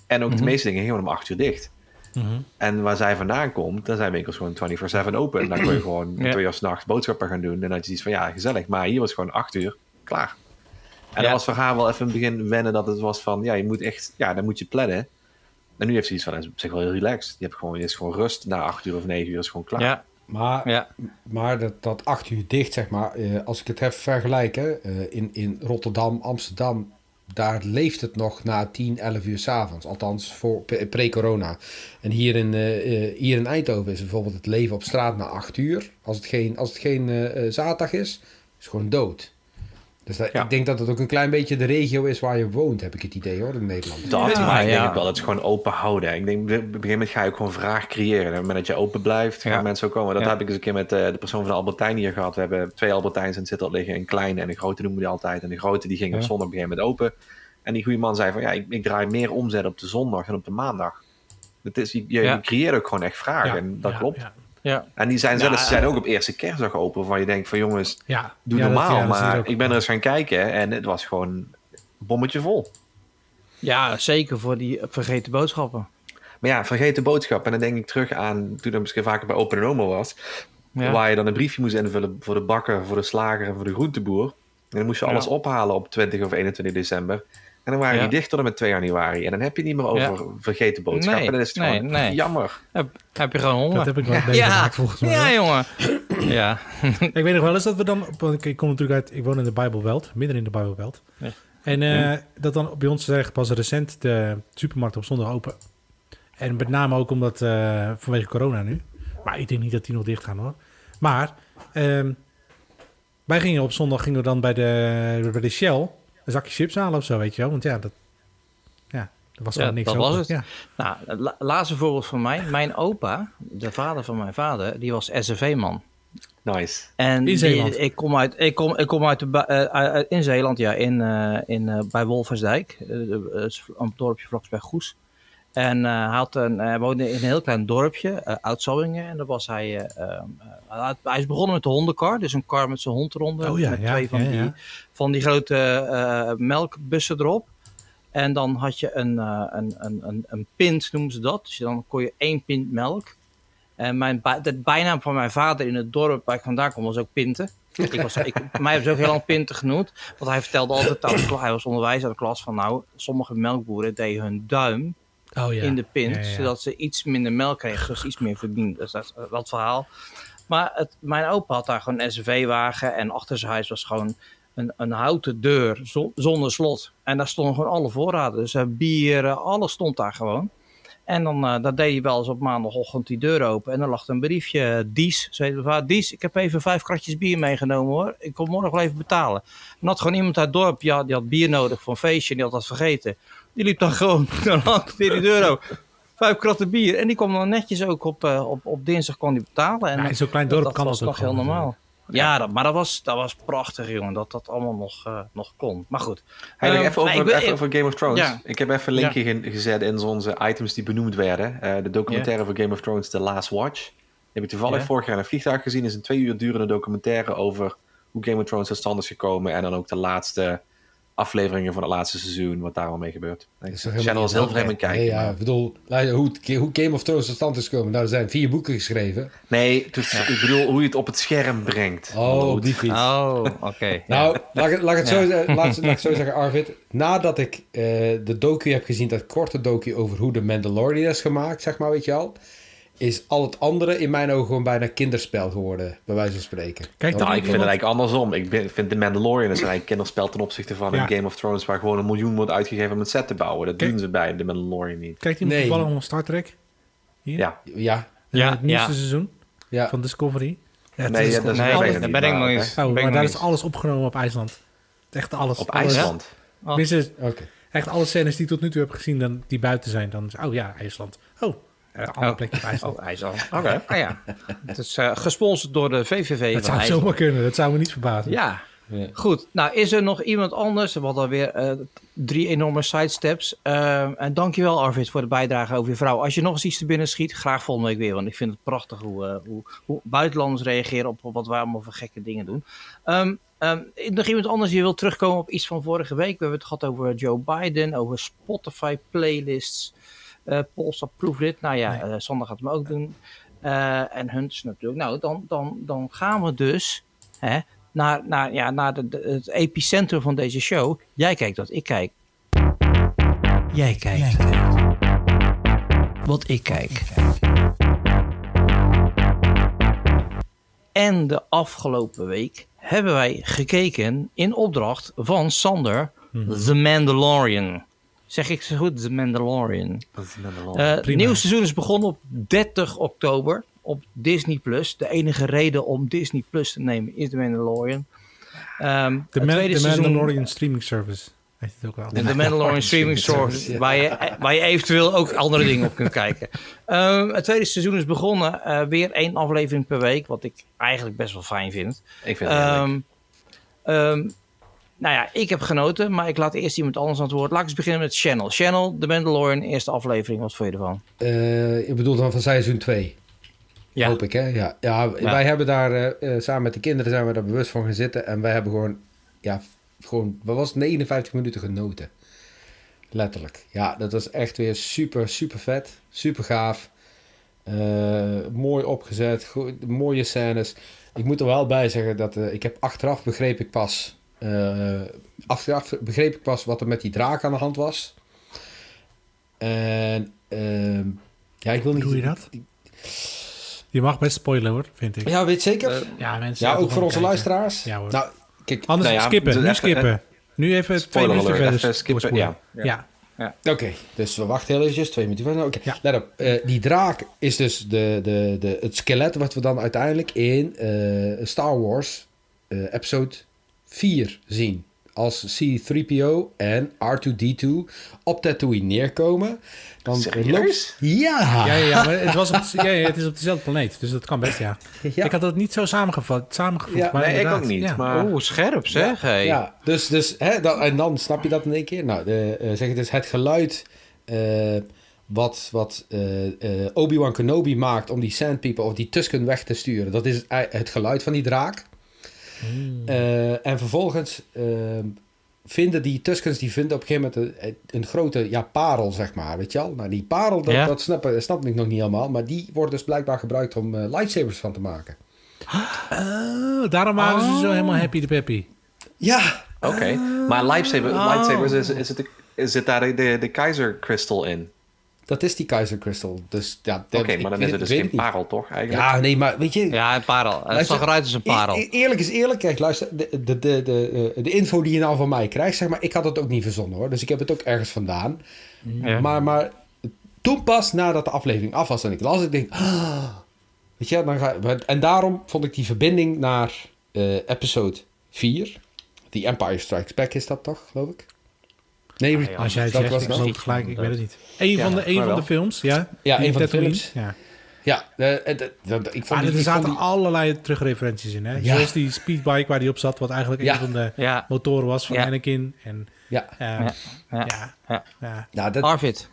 En ook de Mhm. meeste dingen gingen om acht uur dicht. Mhm. En waar zij vandaan komt, dan zijn winkels gewoon 24-7 open. En dan kun je gewoon Ja. twee uur s'nachts boodschappen gaan doen. En dan had je iets van, ja, gezellig. Maar hier was het gewoon acht uur, klaar. En Ja. dat was voor haar wel even in het begin wennen dat het was van, ja, je moet echt, ja, dan moet je plannen. En nu heeft ze iets van, is op zich wel heel relaxed. Je hebt gewoon, je is gewoon rust. Na acht uur of negen uur is gewoon klaar. Ja, Maar, ja. maar dat, dat acht uur dicht, zeg maar. eh, als ik het even vergelijk, hè, eh, in, in Rotterdam, Amsterdam... daar leeft het nog na 10, 11 uur s'avonds. Althans, voor pre- pre-corona. En hier in, eh, eh, hier in Eindhoven is bijvoorbeeld het leven op straat na 8 uur. Als het geen, als het geen zaterdag is, is het gewoon dood. Dus dat, Ja. ik denk dat het ook een klein beetje de regio is waar je woont, heb ik het idee hoor, in Nederland. Dat, Ja, maar ik denk ja. wel, het is gewoon open houden. Ik denk, op een gegeven moment ga je ook gewoon vraag creëren. En op het moment dat je open blijft, gaan Ja. mensen ook komen. Dat Ja. heb ik eens een keer met eh, de persoon van de Albertijn hier gehad. We hebben twee Albertijns en zitten al liggen. Een kleine en een grote noemen we die altijd. En de grote die ging op zondag op een gegeven moment open. En die goede man zei van, ja, ik, ik draai meer omzet op de zondag dan op de maandag. Het is, je, je creëert ook gewoon echt vragen. Ja, en dat ja, klopt. Ja, ja. En die zijn Ja, zelfs ze zijn ook op eerste kerstdag open. Waar je denkt van, jongens, ja. doe Ja, normaal. ja, dat maar ik ben er eens gaan kijken en het was gewoon een bommetje vol. Ja, zeker voor die vergeten boodschappen. Maar ja, vergeet de boodschap. En dan denk ik terug aan toen ik misschien vaker bij Open Oma was. Ja. Waar je dan een briefje moest invullen voor de bakker, voor de slager en voor de groenteboer. En dan moest je Ja. alles ophalen op 20 of 21 december. En dan waren Ja. die dicht tot en met 2 januari. En dan heb je niet meer over vergeten boodschappen. Nee, en dan is het nee, gewoon nee. jammer. Heb, heb je gewoon honger? Dat heb ik wel ja. meegemaakt volgens mij. Ja, jongen. ja. Ik weet nog wel eens dat we dan... want Ik kom natuurlijk uit... Ik woon in de Bijbelbelt. Midden in de Bijbelbelt. Ja. En eh, dat dan bij ons is echt pas recent de supermarkt op zondag open. En met name ook omdat... eh, vanwege corona nu. Maar ik denk niet dat die nog dicht gaan hoor. Maar... ehm, wij gingen op zondag gingen we dan bij de, bij de Shell... Een zakje chips halen of zo, weet je wel. Want ja, dat... Ja, er was Ja, gewoon niks dat was het. Ja. Nou, la- laatste voorbeeld van mij. Mijn opa, de vader van mijn vader, die was SFV-man. Nice. En In die- Zeeland? ik kom uit, ik kom, ik kom uit, de, ba- eh, uit- in Zeeland, ja, in, eh, in, eh, bij Wolversdijk. Eh, eh, een dorpje vlak bij Goes. En eh, hij, had een, hij woonde in een heel klein dorpje, eh Oud-Zouwingen. En daar was hij, eh, eh, hij- is begonnen met de hondenkar, dus een kar met zijn hond eronder. Oh ja, met ja, twee van, ja. Die, van die grote eh, melkbussen erop. En dan had je een, eh, een, een, een, een pint, noemen ze dat. Dus dan kon je één pint melk. En mijn, de bijnaam van mijn vader in het dorp waar ik vandaan kom was ook Pinten. Ik was, ik, mij hebben ze ook heel lang Pinten genoemd. Want hij vertelde altijd, hij was onderwijzer aan de klas, van nou, sommige melkboeren deden hun duim Oh ja. in de pint, Ja, zodat ze iets minder melk kregen, dus iets meer verdiend. Dus dat is uh, dat verhaal. Maar het, mijn opa had daar gewoon een SUV-wagen en achter zijn huis was gewoon een, een houten deur zo- zonder slot. En daar stonden gewoon alle voorraden. Dus eh, bier, eh, alles stond daar gewoon. En dan, eh, dan deed hij wel eens op maandagochtend die deur open. En dan lag er een briefje. eh, Dies, zei de. Dies, ik heb even vijf kratjes bier meegenomen hoor. Ik kom morgen wel even betalen. En dan had gewoon iemand uit het dorp, ja, die had bier nodig voor een feestje. En die had dat vergeten. Die liep dan gewoon dan had hij die deur open. Vijf kratten bier. En die kwam dan netjes ook op, eh, op, op dinsdag kon die betalen. En Ja, in zo'n klein dorp dat kan was dat ook nog heel normaal. Ja, dat, maar dat was, dat was prachtig, jongen. Dat dat allemaal nog, eh, nog kon. Maar goed. Hey, Ehm, even, over, ik wil- even over Game of Thrones. Ja. Ik heb even een linkje ge- gezet in onze items die benoemd werden. Eh, de documentaire van Game of Thrones, The Last Watch. Die heb ik toevallig vorig jaar in een vliegtuig gezien. is een twee uur durende documentaire over hoe Game of Thrones tot stand is gekomen. En dan ook de laatste afleveringen van het laatste seizoen, wat daar al mee gebeurt. Toch channel helemaal is heel kijken. Nee, ja, ik bedoel, hoe, het- hoe Game of Thrones tot stand is gekomen. Nou, er zijn vier boeken geschreven. Nee, dus ik bedoel hoe je het op het scherm brengt. Oh, die fiets. Oh, oké. Nou, laat ik, laat ik het zo, zeggen- laat, laat ik het zo zeggen, Arvid. Nadat ik eh, de docu heb gezien, dat korte docu over hoe de Mandalorian is gemaakt, zeg maar, weet je al. Is al het andere in mijn ogen gewoon bijna kinderspel geworden, bij wijze van spreken. Kijk, Nou, dan- ik vind het eigenlijk andersom. Ik ben- vind The Mandalorian is eigenlijk kinderspel ten opzichte van Ja. een Game of Thrones waar gewoon een miljoen wordt uitgegeven om een set te bouwen. Dat Kijk. doen ze bij The Mandalorian niet. Kijkt iemand Nee. toevallig nog Star Trek? Hier? Ja, Ja, Ja, het nieuwste ja. seizoen ja. van Discovery. Ja, Nee, is ja, dat is Nee, ik ben ik nog maar. Oh, daar is alles opgenomen op IJsland. Echt alles. Op alles- IJsland. Oh. Oké. echt alle scènes die ik tot nu toe heb gezien, dan, die buiten zijn, dan is, oh ja, IJsland. Oh, andere Oh. plekje IJsland. Oh, IJsland. Oké. Ah, ja. Het is eh, gesponsord door de VVV dat zou zomaar kunnen, dat zou me niet verbazen. Ja, Ja. goed. Nou, is er nog iemand anders? We hadden weer eh, drie enorme sidesteps. Eh, en dankjewel Arvid voor de bijdrage over je vrouw. Als je nog eens iets te binnen schiet, graag volgende week weer. Want ik vind het prachtig hoe, eh, hoe, hoe buitenlanders reageren op wat wij allemaal voor gekke dingen doen. Ehm, ehm, nog iemand anders die wil terugkomen op iets van vorige week. We hebben het gehad over Joe Biden, over Spotify playlists. Eh Polestar Proofread. Nou ja, eh, Sander gaat hem ook doen. Eh, en Hunters natuurlijk. Nou, dan, dan, dan gaan we dus hè, naar, naar, ja, naar de, de- het epicentrum van deze show. Jij kijkt wat ik kijk. Jij kijkt. Wat ik kijk. En de afgelopen week hebben wij gekeken in opdracht van Sander, The Mandalorian. Zeg ik zo goed, The Mandalorian. The. Eh, het Prima. nieuwe seizoen is begonnen op 30 oktober op Disney+. Plus. De enige reden om Disney Plus te nemen is The Mandalorian. Ehm, De, het Ma- tweede de seizoen- Mandalorian streaming service. Heet het ook wel. de, de Mandalorian streaming source, waar, je, waar je eventueel ook andere dingen op kunt kijken. Ehm, het tweede seizoen is begonnen. eh, weer één aflevering per week, wat ik eigenlijk best wel fijn vind. ik vind het. Ehm, ehm, nou ja, ik heb genoten, maar ik laat eerst iemand anders aan het woord. Laat ik eens beginnen met Channel. Channel, de Mandalorian, eerste aflevering. Wat vond je ervan? Eh, ik bedoel dan van seizoen 2. Ja. Hoop ik, hè? Ja, ja, wij hebben daar eh, eh, samen met de kinderen zijn we daar bewust van gaan zitten. En wij hebben gewoon, ja, gewoon, wat was het, 59 minuten genoten. Letterlijk. Ja, dat was echt weer super, super vet. Super gaaf. Mooi opgezet. mooie scènes. Ik moet er wel bij zeggen dat ik heb achteraf begreep ik pas... eh, achteraf begreep ik pas wat er met die draak aan de hand was. En... ehm, ja, ik wil niet... Doe je dat? Je mag best spoilen hoor, vind ik. Ja, weet je zeker? Eh, Ja, mensen. ja, ook voor onze kijken. luisteraars? Ja, hoor. Nou, kijk, Anders Nou ja, skippen, nu even- skippen. Nu even twee minuten verder skippen, ja. Ja. Oké, dus we wachten heel eventjes, twee minuten verder. Oké, Ja. let op. Eh, die draak is dus de, de, de, het skelet wat we dan uiteindelijk in eh, Star Wars eh, episode 4 zien. Als C-3PO en R2-D2 op Tatooine neerkomen. Dan Serieus? Ja! Ja, ja, maar het, was op, ja, ja, het is op dezelfde planeet, dus dat kan best, ja. Ja. Ik had dat niet zo samengevat, samengevoegd. Ja. maar Nee, ik ook niet, ja. maar- Oeh, scherp zeg. hey. Ja, dus, dus hè, dan, en dan snap je dat in één keer. Nou, de, eh, zeg het dus het geluid eh, wat, wat eh, eh, Obi-Wan Kenobi maakt om die Sand People of die Tusken weg te sturen. Dat is het geluid van die draak. Hmm. Eh, en vervolgens eh, vinden die Tuskens, die vinden op een gegeven moment een, een grote ja, parel, zeg maar. Weet je al? Nou, die parel, dat, Ja. dat snap, snap ik nog niet helemaal. Maar die wordt dus blijkbaar gebruikt om eh, lightsabers van te maken. Oh, daarom waren ze zo helemaal happy de peppy. Ja, Oké, maar lightsaber, Oh. lightsabers, is, is, het, de- is het daar de, de, de Kaiser Crystal in? Dat is die Kaiser Crystal. Dus ja, Oké, maar dan is het dus geen parel, toch? Eigenlijk? Ja, nee, maar weet je... Ja, een parel. Het zag eruit als een parel. E- e- eerlijk is eerlijk. Kijk, luister. De, de, de, de, eh, de info die je nou van mij krijgt, zeg maar, ik had het ook niet verzonnen hoor. Dus ik heb het ook ergens vandaan. Ja. Maar, maar toen pas nadat de aflevering af was en ik las, ik denk, ah, weet je, dan ga, en daarom vond ik die verbinding naar eh, episode 4. The Empire Strikes Back is dat toch, geloof ik? Nee, Ah, ja. Als jij zegt, was ik geloof het gelijk, ik weet het niet. Eén Ja, van de, één maar van de films, ja? Ja, een van de films. Ja. Ja, ik vond Maar die, er ik zaten allerlei terugreferenties in, hè? Ja. Zoals die speedbike waar die op zat, wat eigenlijk Ja. een van de Ja, motoren was van Ja. Anakin. En, ja, eh, Ja. ja. Ja. Ja. Ja. nou, dat, Arvid,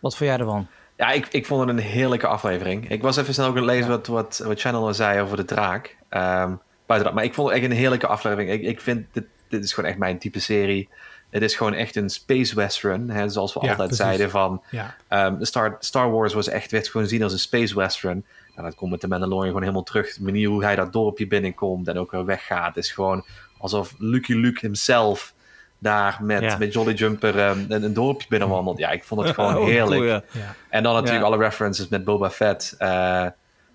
wat vond jij ervan? Ja, ik, ik vond het een heerlijke aflevering. Ik was even snel ook aan het lezen wat, wat, wat Channel al zei over de draak. Ehm, buiten dat. Maar ik vond het echt een heerlijke aflevering. Ik, ik vind, dit, dit is gewoon echt mijn type serie. Het is gewoon echt een space western. Hè, zoals we Ja, altijd precies. zeiden van... ja. ehm, Star, Star Wars was echt, werd gewoon gezien als een space western. Nou, dat komt met de Mandalorian gewoon helemaal terug. De manier hoe hij dat dorpje binnenkomt en ook weer weggaat... is gewoon alsof Lucky Luke himself... daar met, Ja. met Jolly Jumper ehm, een, een dorpje binnenwandelt. Ja, ik vond het gewoon Oh, heerlijk. En dan natuurlijk Ja. alle references met Boba Fett. eh,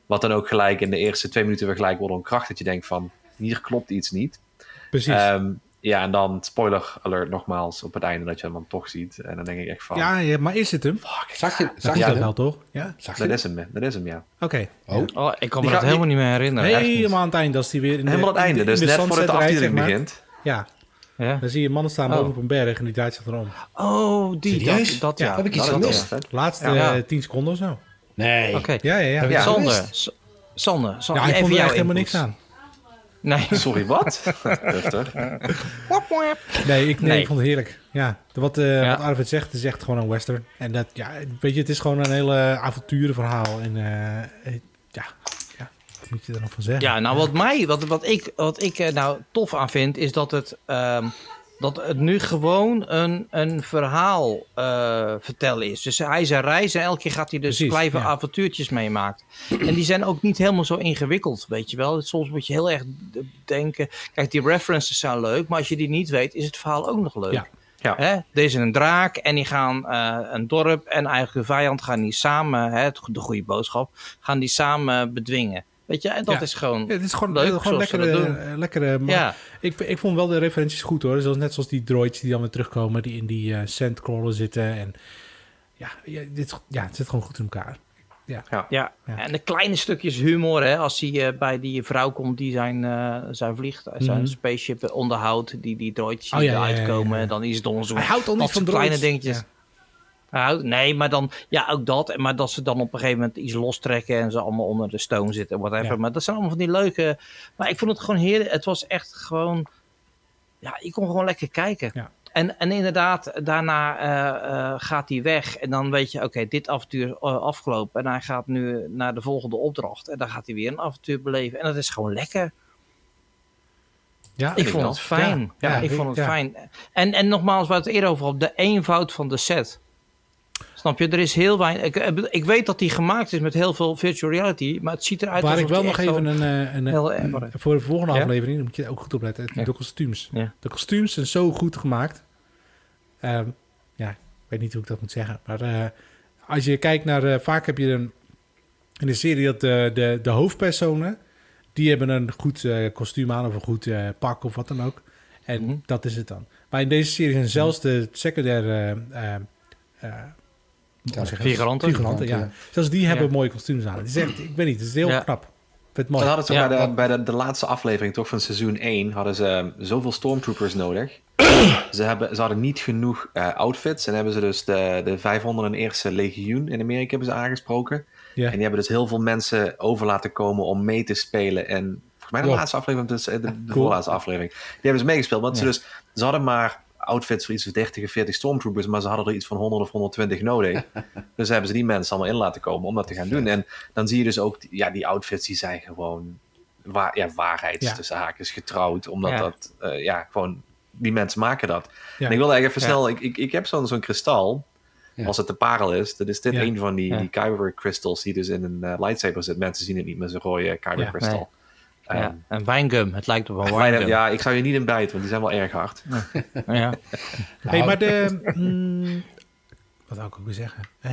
wat dan ook gelijk in de eerste twee minuten weer gelijk wordt onkracht. Dat je denkt van, hier klopt iets niet. Precies. Ehm, ja, en dan spoiler alert nogmaals op het einde dat je hem dan toch ziet. En dan denk ik echt van, ja, ja, maar is het hem? zag je, Zag je dat hem? wel, toch? Ja? Zag je dat is hem, dat is hem, ja. Oké. Oh, Oh, ik kan Die me dat gaat- helemaal niet meer herinneren. niet. Helemaal aan het eind, als die weer in de, Helemaal het in de- einde, in dus de net de aftiteling zeg maar. begint. Ja, Ja. dan zie je mannen staan Oh. boven op een berg en die draait zich erom. Oh, die. Serieus? Dat, dat Ja, ja. heb ik iets gemist? Laatste eh, 10 seconden of zo. Nee. Oké. Ja, ja, ja. Sander, Sander, even er jouw echt helemaal niks aan. Nee. Sorry, wat? Heftig. Nee, ik, nee, Nee. ik vond het heerlijk. Ja, wat, eh Ja. wat Arvid zegt, het is echt gewoon een western. En dat, ja, weet je, het is gewoon een hele avonturenverhaal. En eh, eh, ja, ja, wat moet je er nog van zeggen? Ja, nou wat mij, wat, wat ik, wat ik nou tof aan vind, is dat het, ehm, dat het nu gewoon een, een verhaal eh, vertellen is. Dus hij is een reis en elke keer gaat hij dus Precies, kleine ja. avontuurtjes meemaakt. En die zijn ook niet helemaal zo ingewikkeld, weet je wel. Soms moet je heel erg denken, kijk die references zijn leuk, maar als je die niet weet, is het verhaal ook nog leuk. Ja. Ja. Hè? Er is een draak en die gaan eh, een dorp en eigenlijk de vijand gaan die samen, hè, de goede boodschap, gaan die samen bedwingen. Weet je, en dat Ja. is gewoon... Ja, het is gewoon, Leuk, eh, gewoon lekkere, eh, lekkere maar ja. ik, ik vond wel de referenties goed hoor. Zoals, net zoals die droids die dan weer terugkomen, die in die eh sandcrawler zitten. En ja, ja, dit, ja, het zit gewoon goed in elkaar. Ja. Ja. ja, en de kleine stukjes humor, hè, als hij eh, bij die vrouw komt die zijn, eh, zijn vliegtuig, zijn Mhm. spaceship onderhoudt, die die droidjes Oh, die ja, ja, eruit ja, komen, ja, ja. dan is het zo. Hij houdt al niet van kleine dingetjes. Houdt- nee, maar dan, ja, ook dat. Maar dat ze dan op een gegeven moment iets lostrekken en ze allemaal onder de stone zitten, whatever. Ja. Maar dat zijn allemaal van die leuke. Maar ik vond het gewoon heerlijk. Het was echt gewoon, ja, ik kon gewoon lekker kijken. Ja. En, en inderdaad, daarna eh, eh, gaat hij weg. En dan weet je, oké, dit avontuur is eh, afgelopen. En hij gaat nu naar de volgende opdracht. En dan gaat hij weer een avontuur beleven. En dat is gewoon lekker. Ja, Ik vond het fijn. Ja, Ja, ja, ik vond het ja. fijn. En, en nogmaals, we het eerder over hadden, de eenvoud van de set. Snap je? Er is heel weinig. Ik, ik- ik weet dat die gemaakt is met heel veel virtual reality, maar het ziet eruit Waar alsof ik wel nog echt even een, eh, een, erg- voor de volgende Ja? aflevering, dan moet je ook goed opletten, Ja. de kostuums. Ja. De kostuums zijn zo goed gemaakt. Ehm, ja, ik weet niet hoe ik dat moet zeggen. Maar eh, als je kijkt naar, eh, vaak heb je een, in de serie dat de, de, de hoofdpersonen, die hebben een goed eh, kostuum aan of een goed eh, pak of wat dan ook. En Mhm. dat is het dan. Maar in deze serie zijn zelfs de secundaire Figuranten. Figuranten, ja. Zelfs die hebben Ja. mooie kostuums aan. Is echt, ik weet niet, het is heel Ja. knap. Vind het Ze mooi. hadden ze Ja, bij, de, bij de, de laatste aflevering toch van seizoen 1 hadden ze eh, zoveel stormtroopers nodig. ze, hebben, ze hadden niet genoeg eh, outfits en hebben ze dus de, de 501e legioen in Amerika hebben ze aangesproken. Ja. En die hebben dus heel veel mensen over laten komen om mee te spelen. En volgens mij de laatste aflevering, dus de, de Cool. voorlaatste aflevering. Die hebben ze meegespeeld. Want ze, dus, ze hadden maar outfits voor iets van 30 of 40 stormtroopers, maar ze hadden er iets van 100 of 120 nodig. dus hebben ze die mensen allemaal in laten komen om dat te gaan doen. En dan zie je dus ook, ja, die outfits die zijn gewoon waar, ja, waarheids Ja. tussen haakjes getrouwd. Omdat Ja. dat, eh, ja, gewoon, die mensen maken dat. Ja. En ik wilde eigenlijk even Ja. snel, ik, ik, ik heb zo'n zo'n kristal. Ja. Als het de parel is, dan is dit Ja. een van die, Ja. die Kyber crystals die dus in een eh, lightsaber zit. Mensen zien het niet, maar ze rode Kyber Ja. crystal. Ja, Ehm, een wijngum. Het lijkt op een wijngum. ja, ik zou je niet in bijten, want die zijn wel erg hard. Ja. hey, maar de... mm, wat zou ik ook weer zeggen? Eh,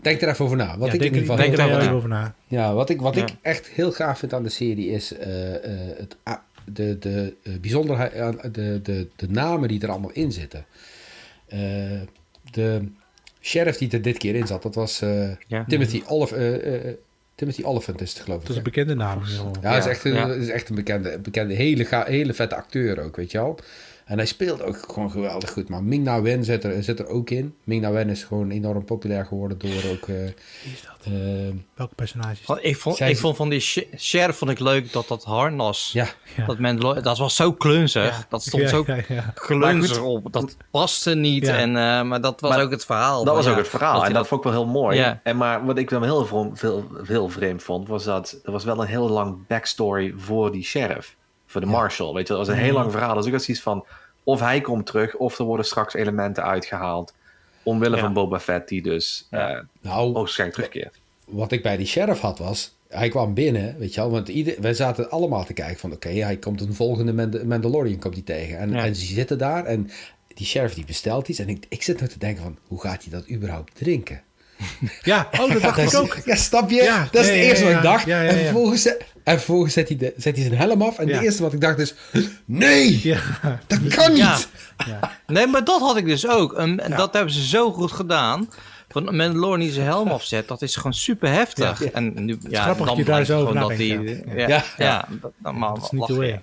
Denk er even over na. Wat ja, ik denk, in ieder geval denk er even over na. Ja, wat ik, wat Ja. ik echt heel gaaf vind aan de serie is eh, eh, het, de, de bijzonderheid de, de, de namen die er allemaal in zitten. Eh, de sheriff die er dit keer in zat, dat was eh, Ja. Timothy, Olif, eh, eh, Timothy Oliphant is het geloof ik. Dat is een bekende naam. Ja, is echt, een, is echt een bekende, bekende hele, hele vette acteur ook, weet je wel. En hij speelt ook gewoon geweldig goed. Maar Ming Na Wen zit er, zit er ook in. Ming Na Wen is gewoon enorm populair geworden door ook... eh, Wie is dat? eh, Welke personages? Want Ik vond, Zij- ik vond van die sh- sheriff vond ik leuk dat dat harnas, ja, Ja. dat, Mandalor- dat was zo klunzig. Ja. Dat stond Ja, zo ja, ja. klunzig op. Dat paste niet. Ja. En, eh, maar dat was Maar ook het verhaal. Dat was Ja, ook het verhaal. En dat vond ik wel heel mooi. Ja. En maar wat ik dan heel, veel, veel, heel vreemd vond, was dat er was wel een heel lang backstory voor die sheriff. Voor de marshal. Weet je, dat was een heel lang verhaal. Dus ik had zoiets van, of hij komt terug, of er worden straks elementen uitgehaald. Omwille Ja. van Boba Fett, die dus Ja. eh nou, waarschijnlijk terugkeert. wat ik bij die sheriff had was... Hij kwam binnen, weet je wel. Want ieder, wij zaten allemaal te kijken van... Oké, hij komt een volgende Mand- Mandalorian komt hij tegen. En, Ja. en ze zitten daar en die sheriff die bestelt iets. En ik, ik zit nou te denken van... Hoe gaat hij dat überhaupt drinken? Ja, oh, dat dacht ik is- ook. Ja, snap je? Ja, dat is het ja, eerste ja, wat ik dacht. ja, ja, En ja. vervolgens, zet- en vervolgens zet, hij de, zet hij zijn helm af. En Ja. het eerste wat ik dacht is... Nee, Ja, dat kan niet! Ja. ja. Nee, maar dat had ik dus ook. En en dat hebben ze zo goed gedaan. Van Mandalorian die zijn helm afzet, dat is gewoon super heftig. Ja. En nu, ja, grappig dat je daar zo over gewoon dat die, ja. ja, Ja. ja, dat, dat, maar Dat is niet the way.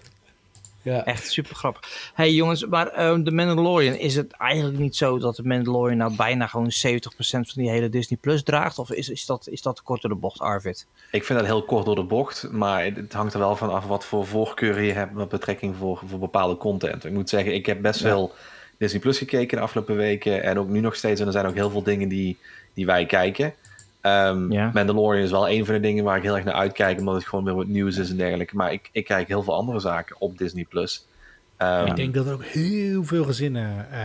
Ja. Echt super grappig. hey, jongens, maar ehm, de Mandalorian, is het eigenlijk niet zo dat de Mandalorian nou bijna gewoon 70% van die hele Disney Plus draagt? Of is, is, dat, is dat kort door de bocht, Arvid? Ik vind dat heel kort door de bocht, maar het, hangt er wel van af wat voor voorkeuren je hebt met betrekking voor, voor bepaalde content. Ik moet zeggen, ik heb best veel Disney Plus gekeken de afgelopen weken en ook nu nog steeds. En er zijn ook heel veel dingen die, die wij kijken. Ehm, Ja. Mandalorian is wel een van de dingen waar ik heel erg naar uitkijk, omdat het gewoon weer wat nieuws is en dergelijke. Maar ik, ik kijk heel veel andere zaken op Disney Plus. Ehm, Ik denk dat er ook heel veel gezinnen eh,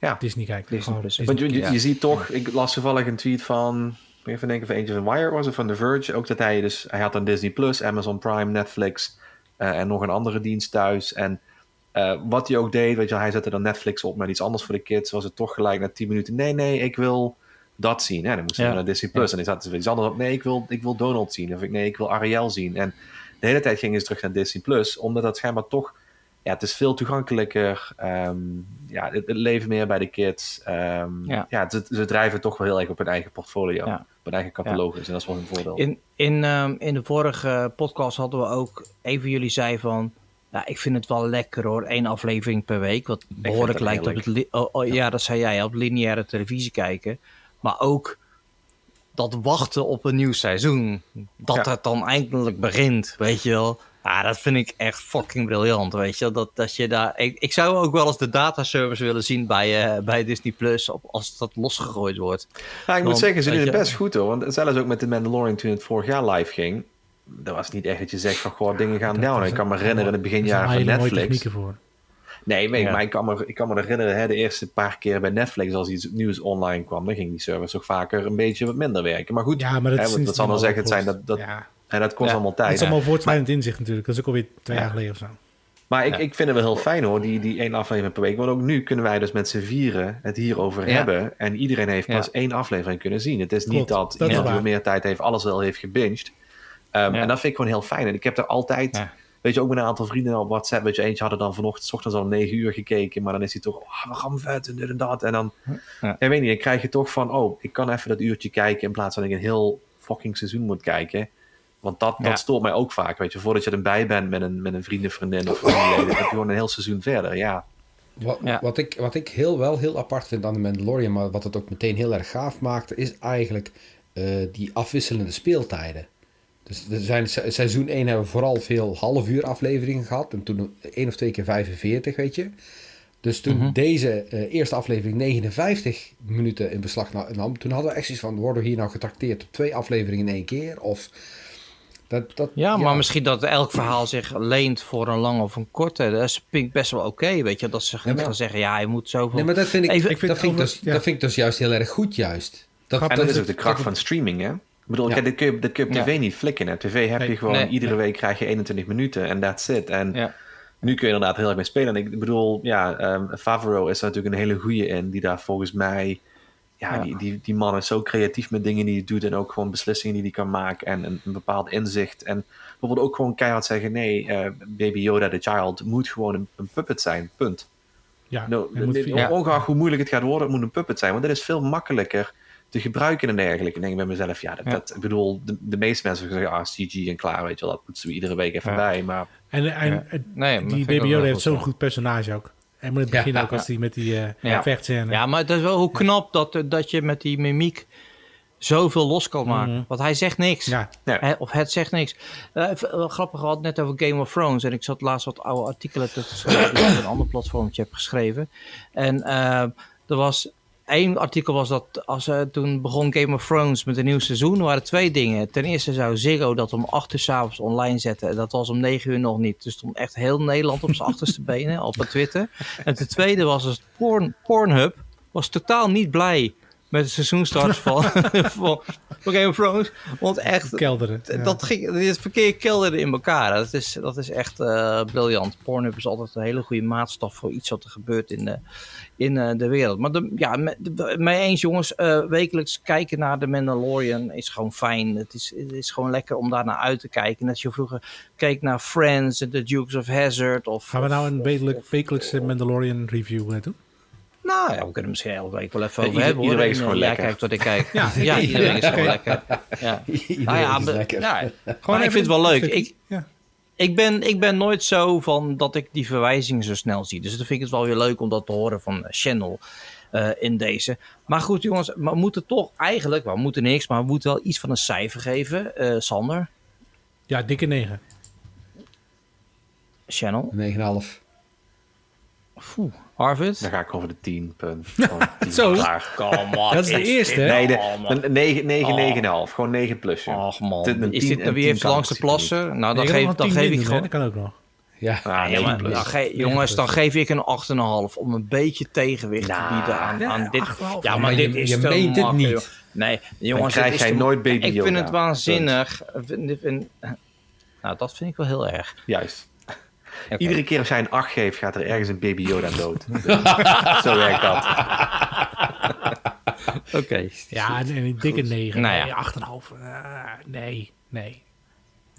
Ja. Disney kijken. Disney Gewoon Plus. Disney Want je, je, Ja. je ziet toch, ik las toevallig een tweet van, ik even denken of eentje van Wire was of van The Verge, ook dat hij dus, hij had dan Disney Plus, Amazon Prime, Netflix eh, en nog een andere dienst thuis. En eh, wat hij ook deed, weet je, hij zette dan Netflix op met iets anders voor de kids, was het toch gelijk na 10 minuten, nee, nee, ik wil dat zien. Ja, dan moest hij Ja. naar Disney Plus en dan zaten ze iets anders op, nee, ik wil, ik wil Donald zien, of ik, nee, ik wil Ariel zien. En de hele tijd gingen ze terug naar Disney Plus, omdat dat schijnbaar toch ja, het is veel toegankelijker. ehm, ja, het, het leven meer bij de kids. ehm, Ja. ja, ze, ze drijven toch wel heel erg op hun eigen portfolio. Ja. Op hun eigen catalogus. En dat is wel een voordeel. In, in, ehm, in de vorige podcast hadden we ook, een van jullie zei van, ja, ik vind het wel lekker hoor, één aflevering per week. Wat behoorlijk lijkt op het, oh, oh, ja dat zei jij, op lineaire televisie kijken. Maar ook dat wachten op een nieuw seizoen. Dat Ja. het dan eindelijk begint, weet je wel. Ja, dat vind ik echt fucking briljant, weet je wel. Dat, dat je daar... Ik, ik zou ook wel eens de dataservice willen zien bij, eh, bij Disney Plus, op, als dat losgegooid wordt. Ik moet zeggen, ze doen het best goed hoor. Want zelfs ook met de Mandalorian toen het vorig jaar live ging. dat was niet echt dat je zegt van, goh, dingen gaan down. Ik kan me herinneren in het beginjaren van Netflix. technieken voor. Nee, maar, Ja. maar ik, kan me, ik kan me herinneren, hè, de eerste paar keer bij Netflix, als iets nieuws online kwam, dan ging die service ook vaker een beetje wat minder werken. Maar goed, Ja, maar dat hè, wat, zal dan niet zeggen, het zijn dat, dat, Ja. hè, dat kost allemaal Dat tijd. is allemaal voortschrijdend inzicht natuurlijk. Dat is ook alweer twee Ja. jaar geleden of zo. Maar ik, ik vind het wel heel fijn hoor, die, die één aflevering per week. Want ook nu kunnen wij dus met z'n vieren het hierover hebben. En iedereen heeft pas één aflevering kunnen zien. Het is niet dat dat iemand meer tijd heeft, alles wel heeft gebinged. Ehm. En dat vind ik gewoon heel fijn. En ik heb er altijd. Weet je, ook met een aantal vrienden op WhatsApp. Weet je, eentje hadden dan vanochtend, s ochtends al om negen uur gekeken. Maar dan is hij toch, oh, we gaan vet en dit en dat. En dan, Ja. ik weet niet, dan krijg je toch van, oh, ik kan even dat uurtje kijken. In plaats van dat ik een heel fucking seizoen moet kijken. Want dat, Ja. dat stoort mij ook vaak. Weet je, voordat je erbij bent met een, met een vrienden, vriendin of familieleden, heb je gewoon een heel seizoen verder. Ja, Wat, Ja. wat, ik, wat ik heel wel heel apart vind aan de Mandalorian, maar wat het ook meteen heel erg gaaf maakte, is eigenlijk eh, die afwisselende speeltijden. Dus er zijn, se- seizoen 1 hebben we vooral veel half uur afleveringen gehad. En toen één of twee keer 45, weet je. Dus toen Mhm. deze eh, eerste aflevering 59 minuten in beslag na- nam, toen hadden we echt zoiets van, worden we hier nou getrakteerd op twee afleveringen in één keer? Of dat, dat, Ja, maar misschien dat elk verhaal zich leent voor een lange of een korte. Dat is vind ik best wel oké, weet je. Dat ze Ja, maar- gaan zeggen, ja, je moet zoveel... Nee, maar dat vind ik, Even- Ik vind dat, vind over- dus, ja. dat vind ik dus juist heel erg goed, juist. Dat, En dat is ook de kracht dat- van streaming, hè? Ik bedoel, Ja. kijk, dit kun je, dit kun je op Ja. tv niet flikken. Hè? tv heb je gewoon, Nee. iedere Nee. week krijg je 21 minuten en that's it. En Ja. nu kun je inderdaad heel erg mee spelen. En ik bedoel, ja, ehm Favreau is er natuurlijk een hele goeie in, die daar volgens mij... Ja. Die, die, die man is zo creatief met dingen die hij doet en ook gewoon beslissingen die hij kan maken en een, een bepaald inzicht. En bijvoorbeeld ook gewoon keihard zeggen, nee, eh, Baby Yoda, the child, moet gewoon een, een puppet zijn, punt. Ja, No, hij moet. Ongeacht hoe moeilijk het gaat worden, het moet een puppet zijn. Want dat is veel makkelijker te gebruiken en dergelijke. En denk ik bij mezelf, ja, dat, Ja. dat- ik bedoel, de, de meeste mensen zeggen, ah, CG en klaar, weet je wel, dat moeten we iedere week even Ja. bij. Maar En, en Ja. Nee, die wel heeft zo'n goed, personage ook. En moet het Ja. begin ook als hij met die eh Ja. vechtscène. Ja, maar het is wel hoe knap dat, dat je met die mimiek zoveel los kan maken. Mhm. Want hij zegt niks. Ja, of het zegt niks. Eh, wel grappig, we hadden net over Game of Thrones. En ik zat laatst wat oude artikelen te schrijven die ik op een ander platformtje heb geschreven. En eh, er was één artikel was dat als eh, toen begon Game of Thrones met een nieuw seizoen, er waren twee dingen. Ten eerste zou Ziggo dat om 8 uur s'avonds online zetten. En dat was om 9 uur nog niet. Dus stond echt heel Nederland op zijn achterste benen op het Twitter. En ten tweede was het Porn, Pornhub was totaal niet blij met de seizoenstart van, van, van Game of Thrones. Want echt, kelderen. Ja. dat ging, het verkeer kelderde in elkaar. Dat is, dat is echt eh, briljant. Pornhub is altijd een hele goede maatstaf voor iets wat er gebeurt in de, in eh, de wereld. Maar de, ja, me- de- mee eens jongens, eh, wekelijks kijken naar de Mandalorian is gewoon fijn. Het is, het is gewoon lekker om daar naar uit te kijken. Net als je vroeger keek naar Friends en The Dukes of Hazzard. Of, Gaan we nou een wekelijkse Mandalorian review doen? Nou ja, we kunnen misschien elke week wel even over ieder- hebben. hoor. iedere week is gewoon lekker. Kijkt wat ik kijk. Ja, Ja. iedere week is gewoon lekker. Ja. Iedereen Nou ja, is be- lekker. Gewoon maar ik vind het wel leuk. Ik, Ja. ik, ben, ik ben nooit zo van dat ik die verwijzingen zo snel zie. Dus dan vind ik het wel weer leuk om dat te horen van eh, Channel eh, in deze. Maar goed jongens, we moeten toch eigenlijk, we moeten niks, maar we moeten wel iets van een cijfer geven. Eh, Sander, ja, dikke 9. Channel, 9,5. Oeh, Arvid. dan ga ik over de 10 punt. Gewoon 10 Zo. klaar. Come on, Dat is de eerste, hè? Nee, de, Oh, man. een 9, 9, Oh. 9,5. Gewoon 9 plus. joh. Och man, Dit- een is 10 dit, en wie 10 heeft de langste plassen? Nou, dan, geef, dan een geef 10 ik gewoon... Dat kan ook nog. Ja, Ah, Ja, maar dan ge- Negen jongens, dan geef ik een 8,5 om een beetje tegenwicht Nou, te bieden aan, ja, aan dit. 8,5. Ja, maar, Maar dit je- is je meent het niet. joh. Nee, jongens, krijg dit is jij te- nooit Baby Ik vind het waanzinnig. Nou, dat vind ik wel heel erg. Juist. Iedere keer als jij een 8 geeft, gaat er ergens een baby Yoda dood. Zo werkt dat. Oké. Ja, en een dikke 9. Nou ja. Nee, 8,5. Eh, nee, nee.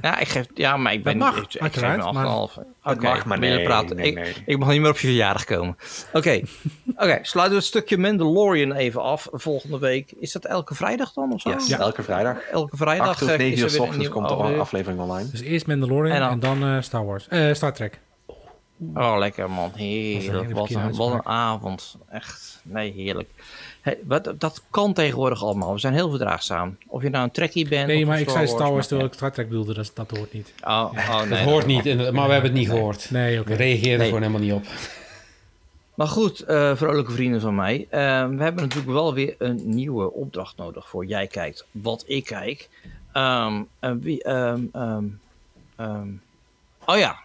Ja, ik geef, ja, maar ik ben Dat mag, ik, ik geef uiteraard, een 8,5. maar- Oké, mag, maar nee, praten. nee, ik, nee. ik mag niet meer op je verjaardag komen. Oké, Oké, sluiten we het stukje Mandalorian even af. Volgende week. Is dat elke vrijdag dan of zo? Yes, Ja. elke vrijdag. Elke vrijdag 8 of eh, 9 is uur er ochtends komt de aflevering. aflevering online. Dus eerst Mandalorian En en dan- dan, eh, Star Wars. Eh, Star Trek. Oh, lekker man. Heerlijk. Wat een, wat een avond. Echt. Nee, heerlijk. Wat, dat kan tegenwoordig allemaal. We zijn heel verdraagzaam. Of je nou een trekkie bent. Nee, of maar ik zei Star Wars terwijl ik Star Trek bedoelde. Dat, dat hoort niet. Oh, oh, nee. dat hoort niet, maar we hebben het niet gehoord. Nee, oké. We reageren Nee. gewoon helemaal niet op. Maar goed, eh, vrolijke vrienden van mij. eh, we hebben natuurlijk wel weer een nieuwe opdracht nodig voor Jij Kijkt Wat Ik Kijk. Ehm, en wie, ehm, ehm, oh ja,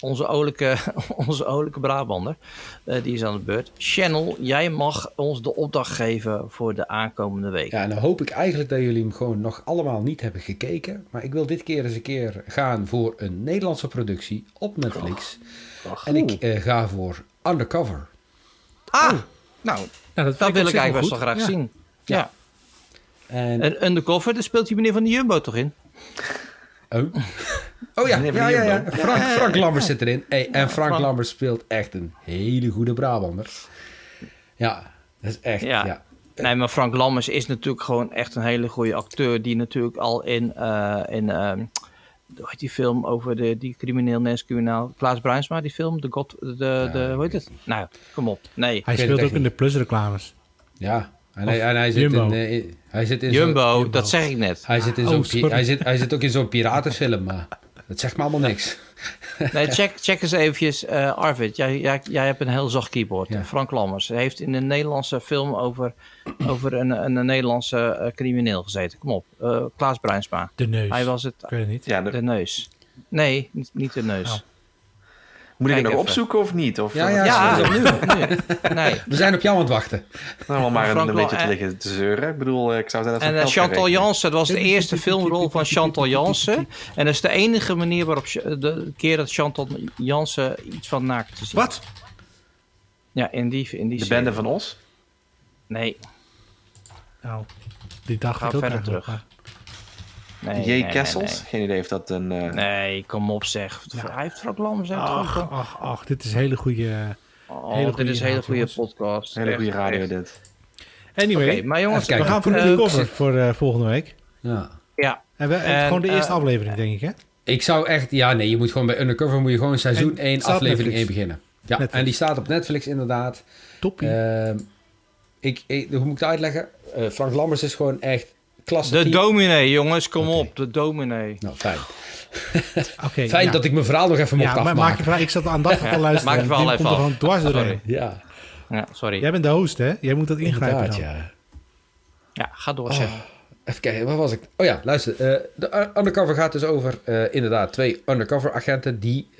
onze olijke, onze olijke Brabander, eh, die is aan de beurt. Channel, jij mag ons de opdracht geven voor de aankomende week. Ja, en dan hoop ik eigenlijk dat jullie hem gewoon nog allemaal niet hebben gekeken. Maar ik wil dit keer eens een keer gaan voor een Nederlandse productie op Netflix. En ik eh, ga voor Undercover. Ah, nou, Nou, dat, wil ik eigenlijk best wel graag zien. Ja. En, En Undercover, daar speelt die meneer van de Jumbo toch in? Oh. oh ja, ja, ja. Frank, Frank Lambers zit erin. Hey, en Frank. Lambers speelt echt een hele goede Brabander. Ja, dat is echt... Ja. Ja. Nee, maar Frank Lammers is natuurlijk gewoon echt een hele goede acteur. Die natuurlijk al in, eh, in ehm, hoe heet die film over de, die crimineel, Nens criminaal. Klaas Bruinsma, die film. De God, de, de, hoe heet het? Nou, kom op. Nee. Hij speelt ook in de Plus-reclames. Ja. En, hij, en hij zit Jumbo. in... eh, in- hij zit in Jumbo, dat zeg ik net. Hij zit, in Oh, zo'n hij, zit, hij zit ook in zo'n piratenfilm, maar dat zegt me allemaal niks. Nee, check, check eens eventjes. eh, Arvid, jij, jij, jij hebt een heel zacht keyboard. Ja. Frank Lammers heeft in een Nederlandse film over, over een, een, een Nederlandse eh, crimineel gezeten. Kom op. Eh, Klaas Bruinsma. De neus. Hij was het. Ik weet het niet. Ja, de- De neus. Nee, niet, niet de neus. Oh. Moet ik het Kijk nog opzoeken of niet? Of, Ja, eh, ja, Ja, zo- nu, nu. Nee. We zijn op jou aan het wachten. Nou, wel maar een, beetje te liggen te zeuren. Ik bedoel, eh, ik zou zeggen dat En eh, Chantal Jansen, dat was de eerste filmrol van Chantal Jansen. En dat is de enige manier waarop de keer dat Chantal Jansen iets van naakt te zien. Wat? Ja, in die, in die De serie. bende van Os. Nee, Nou, die dacht Ga ik ook verder terug. Nee. J. nee, nee, Kessels. Geen idee of dat een... eh, Nee, kom op zeg. Hij heeft Frank Lammers heeft Ach, ach, ach, dit is hele goede... Oh, hele dit goede is een hele goede podcast. hele goede radio echt. dit. Anyway, Oké, maar jongens, we gaan voor de undercover voor eh, volgende week. Ja. Ja, En we, En, gewoon de eerste eh, aflevering, denk ik, hè? Ik zou echt... Ja, nee, je moet gewoon bij Undercover moet je gewoon seizoen En 1, staat op aflevering 1 Netflix. beginnen. Ja, Netflix. en die staat op Netflix inderdaad. Toppie. Ehm, ik, ik, hoe moet ik het uitleggen? Eh, Frank Lammers is gewoon echt klasse. de team. dominee, jongens, kom op, de dominee. Nou, fijn. Oké, Fijn ja. dat ik mijn verhaal nog even mocht Ja, maar maak je afmaken. vraag. Ik zat aandachtig te luisteren. maak je verhaal even komt er af. gewoon dwars doorheen. Ja, Ja, sorry. Jij bent de host, hè? Jij moet dat ingrijpen inderdaad, dan. ja. Ja, ga door, zeg. Even kijken, waar was ik? Oh ja, luister. eh, de undercover gaat dus over eh, inderdaad twee undercover agenten die eh,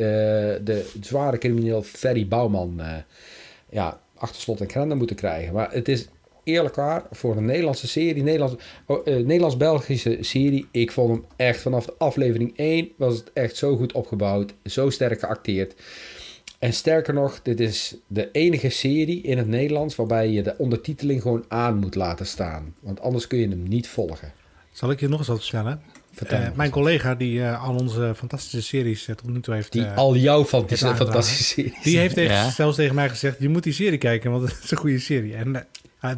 de zware crimineel Ferry Bouwman eh, ja, achter slot en grendel moeten krijgen. Maar het is eerlijk waar, voor een Nederlandse serie, Nederlands, eh, Nederlands-Belgische serie, ik vond hem echt vanaf de aflevering 1 was het echt zo goed opgebouwd, zo sterk geacteerd. En sterker nog, dit is de enige serie in het Nederlands waarbij je de ondertiteling gewoon aan moet laten staan. Want anders kun je hem niet volgen. Zal ik je nog eens wat vertellen? Vertel Eh, mijn collega die eh, al onze fantastische series eh, tot nu toe heeft... Die al jouw fantastische, fantastische series. die heeft Ja. zelfs tegen mij gezegd, je moet die serie kijken, want het is een goede serie. En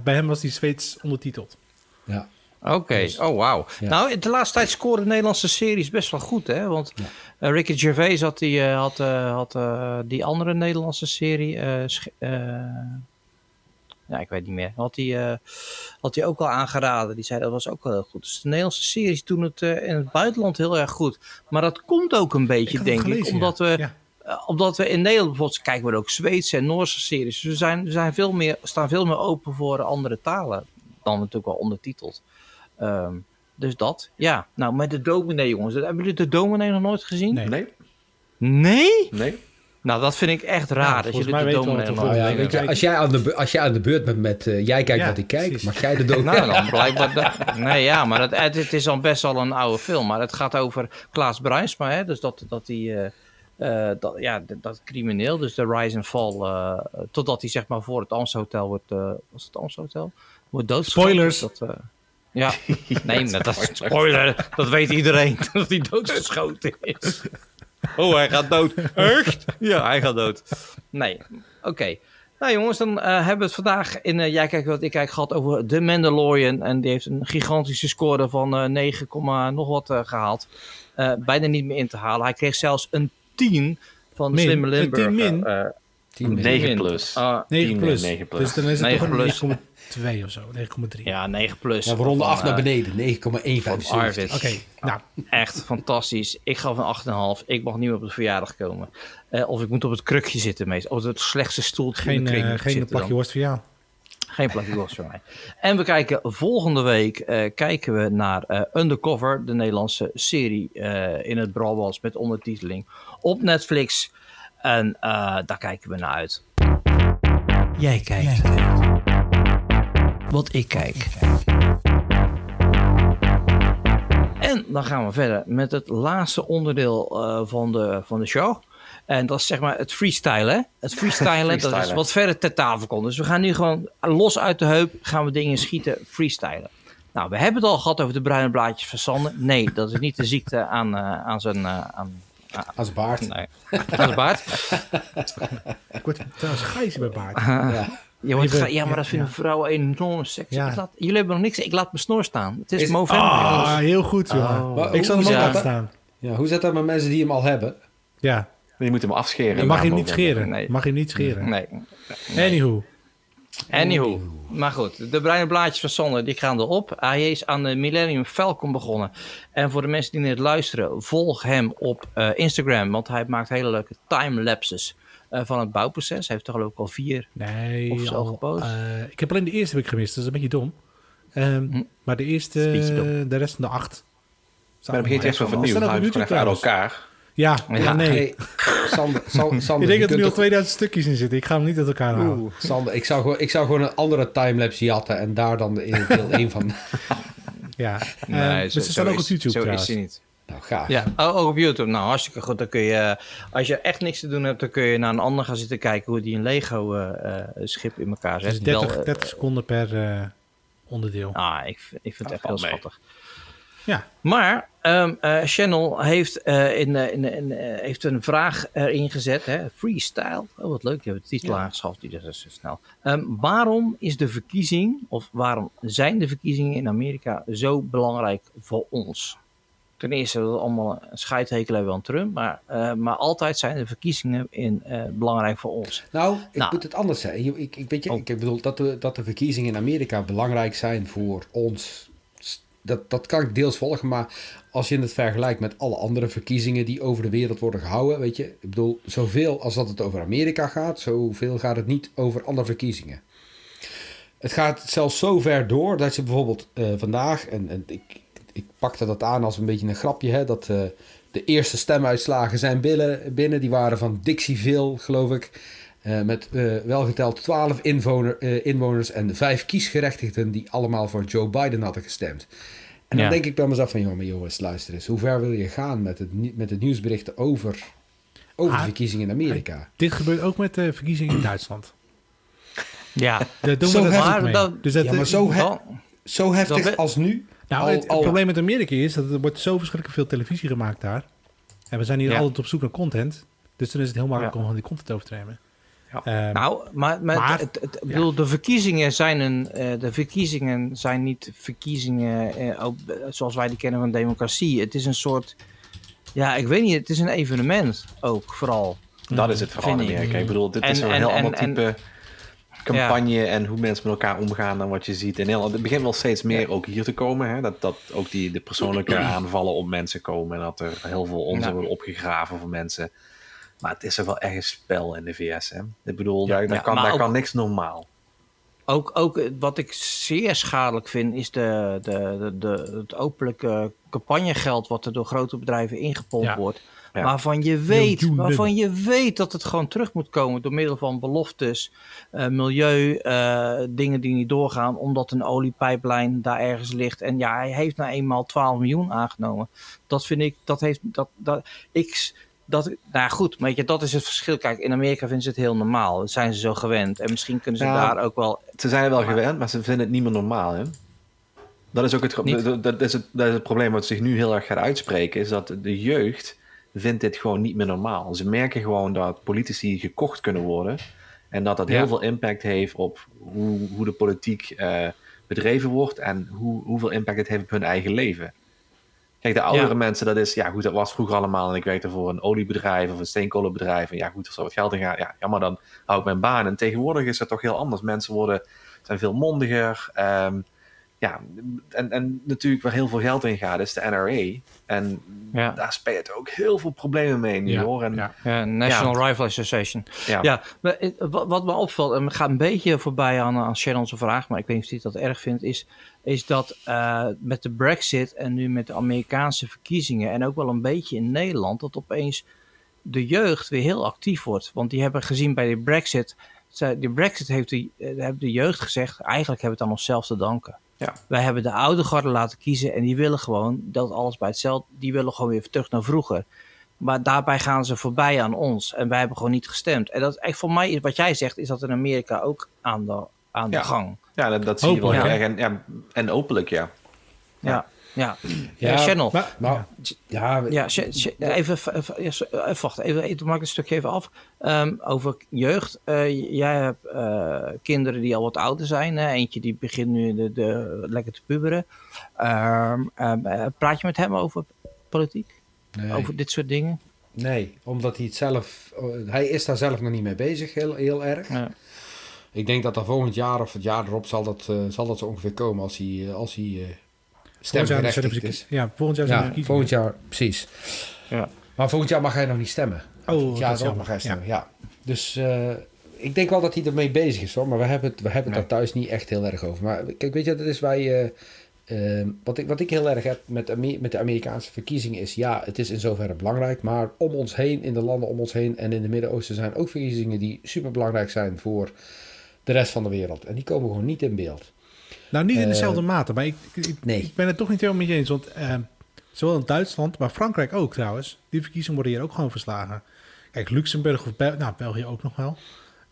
bij hem was die Zweeds ondertiteld. Ja. Oké, oh wauw. Ja. Nou, de laatste tijd scoren Nederlandse series best wel goed, hè? Want Ja. eh, Ricky Gervais had die, eh, had, eh, had die andere Nederlandse serie... eh, eh, ja, ik weet niet meer. Had hij eh, had hij ook al aangeraden. Die zei dat was ook wel heel goed. Dus de Nederlandse series doen het eh, in het buitenland heel erg goed. Maar dat komt ook een beetje, denk ik. Omdat ja. we... Eh, omdat we in Nederland bijvoorbeeld kijken we ook Zweedse en Noorse series. Dus we, zijn, we zijn veel meer, staan veel meer open voor andere talen dan natuurlijk wel ondertiteld. Ehm, dus dat, ja. Nou, met de dominee, jongens. Hebben jullie de dominee nog nooit gezien? Nee. Nee? Nee? Nee? Nou, dat vind ik echt raar. Dat jullie mij de dominee nog nooit ja, als, jij aan de, als jij aan de beurt bent met eh, jij kijkt Ja, wat ik kijk, precies. mag jij de dood. Nou, dan blijkbaar. dat- nee, ja, maar het, het, het is dan best wel een oude film. Maar het gaat over Klaas Bruinsma, hè? Dus dat, dat die. eh, eh, dat, ja, dat, dat crimineel, dus de rise and fall. eh, totdat hij zeg maar voor het Amstelhotel wordt. eh was het Amstelhotel? Wordt doodgeschoten. Spoilers. Dat, eh, ja, nee, dat is spoiler. Dat weet iedereen dat hij doodgeschoten is. Oh, hij gaat dood. Echt? Ja, hij gaat dood. Nee, oké. Nou jongens, dan eh, hebben we het vandaag in eh, Jij kijkt wat ik kijk gehad over The Mandalorian. En die heeft een gigantische score van eh 9, nog wat eh, gehaald. Eh, bijna niet meer in te halen. Hij kreeg zelfs een 10 van de Min. Slimme Een Limburger. 10 min? Eh, 10 min. 9 plus. Ah, 9 10, plus. 9 plus. Dus dan is het 9 toch plus. een 9,2 of zo. 9,3. ja, 9 plus. Ja, we ronden Van, af naar eh, beneden. 9,175. van Arvid. Oké, nou, Echt fantastisch. Ik gaf een 8,5. Ik mag niet meer op de verjaardag komen. Eh, of ik moet op het krukje zitten meestal. Op het slechtste stoeltje in geen, de kring eh, moet ik geen plakje worst voor jou. Geen plakje kost voor mij. En we kijken volgende week eh, kijken we naar eh, Undercover, de Nederlandse serie eh, in het Brabants met ondertiteling op Netflix. En eh, daar kijken we naar uit. Jij kijkt. Wat ik kijk. En dan gaan we verder met het laatste onderdeel eh, van, de, van de show. En dat is zeg maar het freestylen. hè? Het freestylen, dat is wat verder ter tafel komt. Dus we gaan nu gewoon los uit de heup, gaan we dingen schieten, freestylen. Nou, we hebben het al gehad over de bruine blaadjes van Sander. Nee, dat is niet de ziekte aan, eh, aan zijn... eh, aan, Als baard. nee, zijn baard. Ik word trouwens gijs bij baard. Ja. Je wordt ja, maar dat vinden ja. vrouwen enorm sexy. Ja. Ik laat, jullie hebben nog niks. Ik laat mijn snor staan. Het is, Is- Movember. Ah, jongens. heel goed. Maar ik zal hem ook laten staan. Ja, hoe zit dat met mensen die hem al hebben? Ja, Je moet hem afscheren. je mag hem niet scheren. Nee. Mag hem niet scheren. Nee. Anywho. Anywho. Maar goed, de bruine blaadjes van Sander, die gaan erop. Hij is aan de Millennium Falcon begonnen. En voor de mensen die net luisteren, volg hem op eh, Instagram. Want hij maakt hele leuke timelapses eh van het bouwproces. Hij heeft toch ook al vier. Nee, Of zo al, gepost. eh, ik heb alleen de eerste week gemist, dat is een beetje dom. Ehm, Hm. Maar de eerste, de rest van de acht. Maar dan begint hij echt zo Staan op YouTube even uit trouwens. elkaar. Ja, Ja, ja, nee. Hey, Sander, Sa- Sander, ik denk dat er nu al toch- 2000 stukjes in zitten. Ik ga hem niet uit elkaar halen. Oeh, Sander, ik zou, gewoon, ik zou gewoon een andere timelapse jatten en daar dan de, deel 1 van. Ja, Nee, Eh, zo- dus ze staan zo ook op is- YouTube Zo is hij niet. Nou, gaaf. Ja, oh, ook op YouTube. Nou, hartstikke goed. Dan kun je, eh, als je echt niks te doen hebt, dan kun je naar een ander gaan zitten kijken hoe die een Lego eh, eh, schip in elkaar zet. Dus 30, Wel, eh, 30 seconden per eh, onderdeel. Ah, ik, vind- ik vind het echt heel mee. Ja. Maar eh, Channel heeft, eh, in, eh, in, in, eh, heeft een vraag erin gezet. Hè? Freestyle. Oh, wat leuk. Je hebt de titel Ja. aangeschaft. Die is dus snel. Ehm, waarom is de verkiezing, of waarom zijn de verkiezingen in Amerika zo belangrijk voor ons? Ten eerste, we allemaal een scheidhekel hebben aan Trump. Maar, maar altijd zijn de verkiezingen in, belangrijk voor ons. Nou, ik Nou. moet het anders zeggen. Ik, ik, ik, weet je, Oh. ik bedoel dat de, dat de verkiezingen in Amerika belangrijk zijn voor ons. Dat, dat kan ik deels volgen, maar als je het vergelijkt met alle andere verkiezingen die over de wereld worden gehouden, weet je, ik bedoel, zoveel als dat het over Amerika gaat, zoveel gaat het niet over andere verkiezingen. Het gaat zelfs zo ver door dat je bijvoorbeeld eh, vandaag, en, en ik, ik pakte dat aan als een beetje een grapje, hè, dat eh, de eerste stemuitslagen zijn binnen, binnen. Die waren van Dixie-Ville, geloof ik. Eh, met eh, welgeteld 12 inwoner, eh, inwoners en vijf kiesgerechtigden die allemaal voor Joe Biden hadden gestemd. En dan Ja. denk ik bij mezelf van, joh, maar jongens, luister eens. Hoe ver wil je gaan met het, met het nieuwsberichten over, over Ah, de verkiezingen in Amerika? Dit gebeurt ook met de verkiezingen in Duitsland. Ja, Daar doen Zo we dat mee. dat- dus dat, Ja, maar zo he- dan- Zo heftig Dat als nu. Nou, Al- het, probleem met Amerika is dat er wordt zo verschrikkelijk veel televisie gemaakt daar. En we zijn hier Ja. altijd op zoek naar content. Dus dan is het heel makkelijk Ja. om van die content over te nemen. Ja. Ehm, Nou, maar, maar, Maar- het, het- ik bedoel, de verkiezingen zijn een, eh, de verkiezingen zijn niet verkiezingen eh, ook, zoals wij die kennen van democratie. Het is een soort, ja, ik weet niet, het is een evenement ook vooral. Dat is het vooral in. Amerika. Ik bedoel, dit En- is een en- heel en- ander type campagne en hoe mensen met elkaar omgaan dan wat je ziet. En heel, het begint wel steeds meer ook hier te komen. Hè? Dat, dat ook die de persoonlijke aanvallen op mensen komen. En dat er heel veel onzin Ja. wordt opgegraven voor mensen. Maar het is er wel echt een spel in de VS. Hè? Ik bedoel, Ja, daar, ja, kan, daar ook- kan niks normaal. Ook, ook eh, wat ik zeer schadelijk vind, is de, de, de, de- het openlijke campagnegeld wat er door grote bedrijven ingepompt Ja. wordt. Ja. Waarvan je weet, waarvan je weet dat het gewoon terug moet komen door middel van beloftes, eh, milieu, eh, dingen die niet doorgaan, omdat een oliepijplijn daar ergens ligt. En ja, hij heeft nou eenmaal 12 miljoen aangenomen. Dat vind ik, dat heeft, dat, dat, ik, dat, nou goed, weet je, dat is het verschil. Kijk, in Amerika vinden ze het heel normaal. Dat zijn ze zo gewend. En misschien kunnen ze Ja. daar ook wel Ze zijn er wel Maar- gewend, maar ze vinden het niet meer normaal. Hè? Dat is ook het, Niet? dat, is het, dat is het probleem wat zich nu heel erg gaat uitspreken. Is dat de jeugd vindt dit gewoon niet meer normaal. Ze merken gewoon dat politici gekocht kunnen worden. En dat dat Ja. heel veel impact heeft op hoe, hoe de politiek eh, bedreven wordt. En hoe, hoeveel impact het heeft op hun eigen leven. Kijk, de oudere Ja. mensen, dat is, ja goed, dat was vroeger allemaal. En ik werkte voor een oliebedrijf of een steenkolenbedrijf. En ja goed, als er wat geld in gaat, ja jammer, dan hou ik mijn baan. En tegenwoordig is het toch heel anders. Mensen worden, zijn veel mondiger. ehm, ja, en, en natuurlijk waar heel veel geld in gaat, is de NRA. En Ja. daar speelt ook heel veel problemen mee nu Ja, hoor. En, ja. Ja, National Rifle Association. ja. Ja, maar het- wat, wat me opvalt, en het gaat een beetje voorbij aan, aan Shannon's vraag, maar ik weet niet of hij dat erg vindt, is, is dat eh, met de Brexit en nu met de Amerikaanse verkiezingen en ook wel een beetje in Nederland, dat opeens de jeugd weer heel actief wordt. Want die hebben gezien bij de Brexit, de Brexit heeft de, eh, hebben de jeugd gezegd, eigenlijk hebben we het aan onszelf te danken. Ja. Wij hebben de oude garde laten kiezen en die willen gewoon dat alles bij hetzelfde, die willen gewoon weer terug naar vroeger. Maar daarbij gaan ze voorbij aan ons. En wij hebben gewoon niet gestemd. En dat is echt voor mij, is- wat jij zegt, is dat in Amerika ook aan de, aan de Ja. gang. Ja, dat, dat zie je wel erg. En, ja, en openlijk, ja. Ja, ja. Ja, ja. Channel. Maar, Maar, ja, Ja, even, even, ja, so- even even, even, maak een stukje even af. Ehm, over jeugd. Eh, jij hebt eh, kinderen die al wat ouder zijn. Hè? Eentje die begint nu de, de, lekker te puberen. Ehm, ehm, eh, praat je met hem over politiek? nee, Over dit soort dingen? nee, omdat hij het zelf... Hij is daar zelf nog niet mee bezig, heel, heel erg. Ja. Ik denk dat dat volgend jaar of het jaar erop zal dat, eh, zal dat zo ongeveer komen als hij, eh, als hij stemgerechtigd is. Ja, volgend jaar zijn Ja, verkiezingen. volgend jaar, precies. Ja. Maar volgend jaar mag hij nog niet stemmen. Oh, dat mag hij stemmen, ja. Dus eh, ik denk wel dat hij ermee bezig is hoor. Maar we hebben het, we hebben het Nee. daar thuis niet echt heel erg over. Maar kijk, weet je, dat is wij... eh, eh, wat, ik, wat ik heel erg heb met, met de Amerikaanse verkiezingen is... Ja, het is in zoverre belangrijk. Maar om ons heen, in de landen om ons heen en in het Midden-Oosten... zijn ook verkiezingen die super belangrijk zijn voor de rest van de wereld. En die komen gewoon niet in beeld. Nou, niet in Eh, dezelfde mate, maar ik, ik, nee. ik ben het toch niet helemaal met je eens. Want eh, zowel in Duitsland, maar Frankrijk ook trouwens, die verkiezingen worden hier ook gewoon verslagen. Kijk, Luxemburg of Bel nou, België ook nog wel.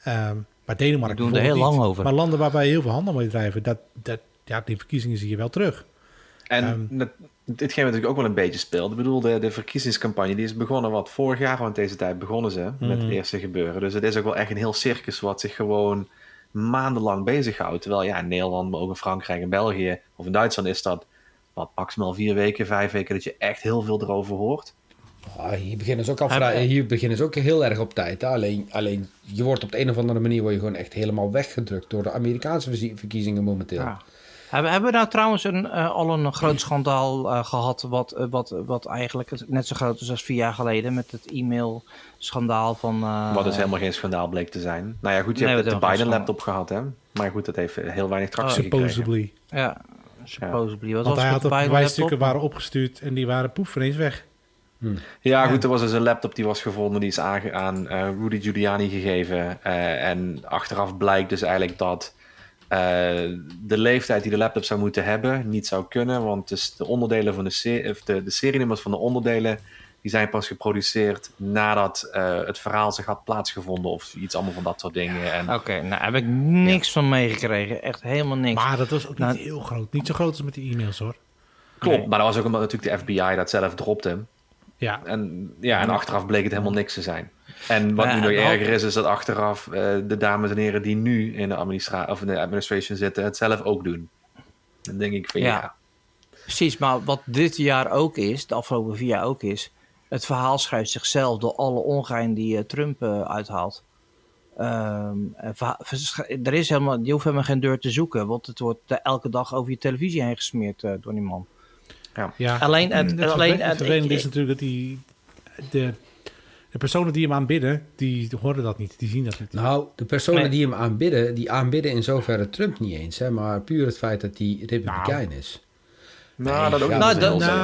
Ehm, maar Denemarken Die doen er heel lang over. Maar landen waar wij heel veel handel mee drijven, dat, dat, ja, die verkiezingen zie je wel terug. En Ehm. dat, ditgene natuurlijk ook wel een beetje speelt. Ik bedoel, de, de verkiezingscampagne die is begonnen wat vorig jaar rond deze tijd begonnen ze met Mhm. het eerste gebeuren. Dus het is ook wel echt een heel circus wat zich gewoon maandenlang bezighoudt. Terwijl ja, in Nederland, maar ook in Frankrijk en België of in Duitsland is dat wat maximaal vier weken, vijf weken dat je echt heel veel erover hoort. Ah, hier beginnen ze ook al vrij, hier beginnen ze ook heel erg op tijd. hè. Alleen, alleen je wordt op de een of andere manier word je gewoon echt helemaal weggedrukt door de Amerikaanse verkiezingen momenteel. Ja. Hebben, hebben we nou trouwens een, eh, al een groot schandaal eh, gehad, wat, eh, wat, wat eigenlijk net zo groot is als vier jaar geleden, met het e-mail-schandaal van... eh, wat dus helemaal geen schandaal bleek te zijn. Nou ja, goed, je Nee, hebt de Biden-laptop gehad, hè. Maar goed, dat heeft heel weinig tractie Oh, gekregen. Supposedly. Ja, supposedly. Wat Want was hij had de bewijsstukken waren opgestuurd en die waren poef ineens weg. Ja, Ja. goed, er was dus een laptop die was gevonden, die is aange- aan eh, Rudy Giuliani gegeven. Eh, en achteraf blijkt dus eigenlijk dat eh, de leeftijd die de laptop zou moeten hebben niet zou kunnen. Want dus de onderdelen van de, se- de serienummers van de onderdelen, die zijn pas geproduceerd nadat eh, het verhaal zich had plaatsgevonden of iets allemaal van dat soort dingen. En, Oké, nou heb ik niks van meegekregen. Echt helemaal niks. Maar dat was ook niet Nou- heel groot. Niet zo groot als met die e-mails hoor. Klopt, Nee. maar dat was ook omdat natuurlijk de FBI dat zelf dropte. Ja, En, ja, en achteraf bleek het helemaal niks te zijn. En wat Ja, nu nog erger is, is dat achteraf eh, de dames en heren die nu in de, administra of in de administration zitten, het zelf ook doen. Dan denk ik van ja. Ja. Precies, maar wat dit jaar ook is, de afgelopen vier jaar ook is, het verhaal schrijft zichzelf door alle ongein die eh, Trump eh, uithaalt. Ehm, vers- er is helemaal, je hoeft helemaal geen deur te zoeken, want het wordt elke dag over je televisie heen gesmeerd eh, door die man. ja. Alleen het- het, alleen het het- ik- is natuurlijk dat die, de, de personen die hem aanbidden, die horen dat niet. Die zien dat niet. Nou, de personen Nee. die hem aanbidden, die aanbidden in zoverre Trump niet eens. Hè, maar puur het feit dat hij republikein is. Nou, dat ook Ja, niet nou, dat- hoor.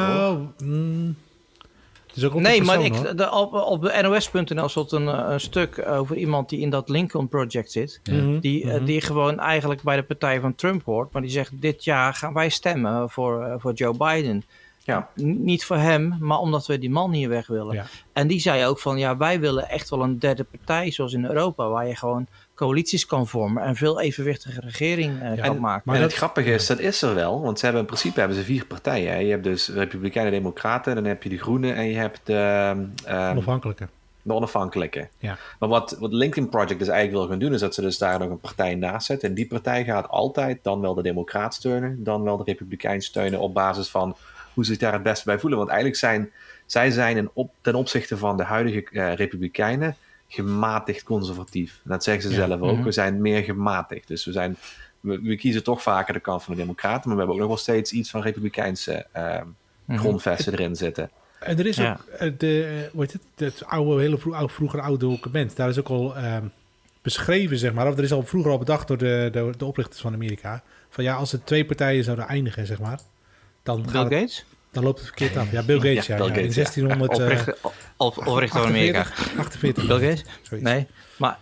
nou, het is ook op de Nee, maar ik, de, op, op de NOS.nl stond een, eh, een stuk over iemand die in dat Lincoln Project zit. Mhm, Die, eh, mhm. die gewoon eigenlijk bij de partij van Trump hoort. Maar die zegt, dit jaar gaan wij stemmen voor, eh, voor Joe Biden. Ja. N- niet voor hem, maar omdat we die man hier weg willen. Ja. En die zei ook van, ja, wij willen echt wel een derde partij, zoals in Europa, waar je gewoon coalities kan vormen en veel evenwichtige regering eh, Ja, kan en- maken. Maar en dat- het grappige is, dat is er wel. Want ze hebben in principe hebben ze vier partijen. hè. Je hebt dus Republikeinen en Democraten, dan heb je de Groenen en je hebt de, ehm, Onafhankelijke. de onafhankelijke. Ja. Maar wat, wat LinkedIn Project dus eigenlijk wil gaan doen, is dat ze dus daar nog een partij naast zetten. En die partij gaat altijd dan wel de Democraat steunen, dan wel de Republikein steunen op basis van hoe ze zich daar het beste bij voelen. Want eigenlijk zijn zij zijn in op, ten opzichte van de huidige eh, Republikeinen gematigd conservatief. En dat zeggen ze Ja. zelf ook. Mhm. We zijn meer gematigd. Dus we zijn we, we kiezen toch vaker de kant van de Democraten, maar we hebben ook nog wel steeds iets van Republikeinse Mhm. grondvesten erin zitten. En er is Ja. ook eh, de, eh, hoe heet het, het oude, hele vro oud, vroeger oude document. Daar is ook al ehm, beschreven, zeg maar. Of er is al vroeger al bedacht door de, de, de oprichters van Amerika. Van ja, als het twee partijen zouden eindigen, zeg maar. Dan, Bill gaat het, Gates? Dan loopt het verkeerd af. Ja, Bill Gates, ja. Ja, ja, Bill in Gates, ja. 1600... eh, Oprichter, op, oprichter van Amerika. 48, 48. Bill Gates? Nee, maar...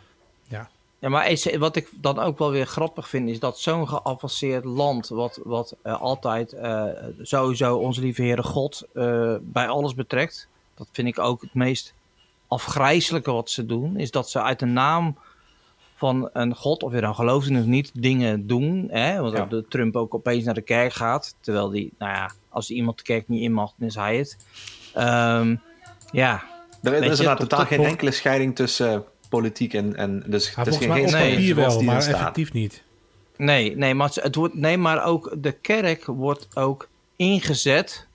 Ja. Ja, maar wat ik dan ook wel weer grappig vind, is dat zo'n geavanceerd land, wat, wat eh, altijd eh, sowieso onze lieve Heere God eh, bij alles betrekt, dat vind ik ook het meest afgrijzelijke wat ze doen, is dat ze uit de naam van een God, of je dan gelooft in of niet, dingen doen. Hè? Want Ja. dat de Trump ook opeens naar de kerk gaat, terwijl die, nou ja, als iemand de kerk niet in mag, dan is hij het. Ehm, ja, Er, er is inderdaad tot- totaal tot geen enkele scheiding tussen eh, politiek en... en dus Ja, het is geen nee, papier wel, maar effectief niet. Nee, nee, maar het wordt, nee, maar ook de kerk wordt ook ingezet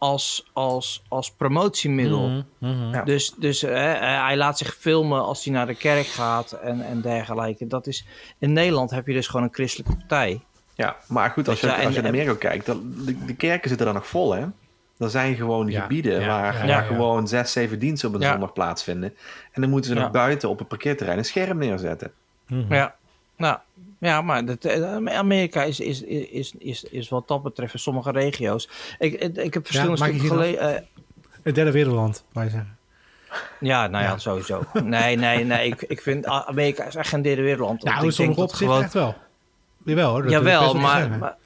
als, als, als promotiemiddel. Mhm, mhm. Ja. Dus, dus eh, eh, hij laat zich filmen als hij naar de kerk gaat en, en dergelijke. Dat is, in Nederland heb je dus gewoon een christelijke partij. Ja, maar goed, als je, als je naar Amerika kijkt, dan, de, de kerken zitten daar nog vol, hè? Er zijn gewoon Ja, gebieden ja, waar, ja, waar ja, ja. gewoon zes, zeven diensten op een Ja. zondag plaatsvinden. En dan moeten ze Ja. nog buiten op een parkeerterrein een scherm neerzetten. Mhm. Ja, nou, ja maar dat, eh, Amerika is, is, is, is, is wat dat betreft in sommige regio's. Ik, ik, ik heb verschillende je stukken gelezen. Het derde wereldland, je zeggen. ja, nou ja, Ja. sowieso. Nee, nee, nee. Ik, ik vind Amerika is echt geen derde wereldland. Nou, in sommige opzichten echt wel. Jawel hoor. Jawel, maar, maar-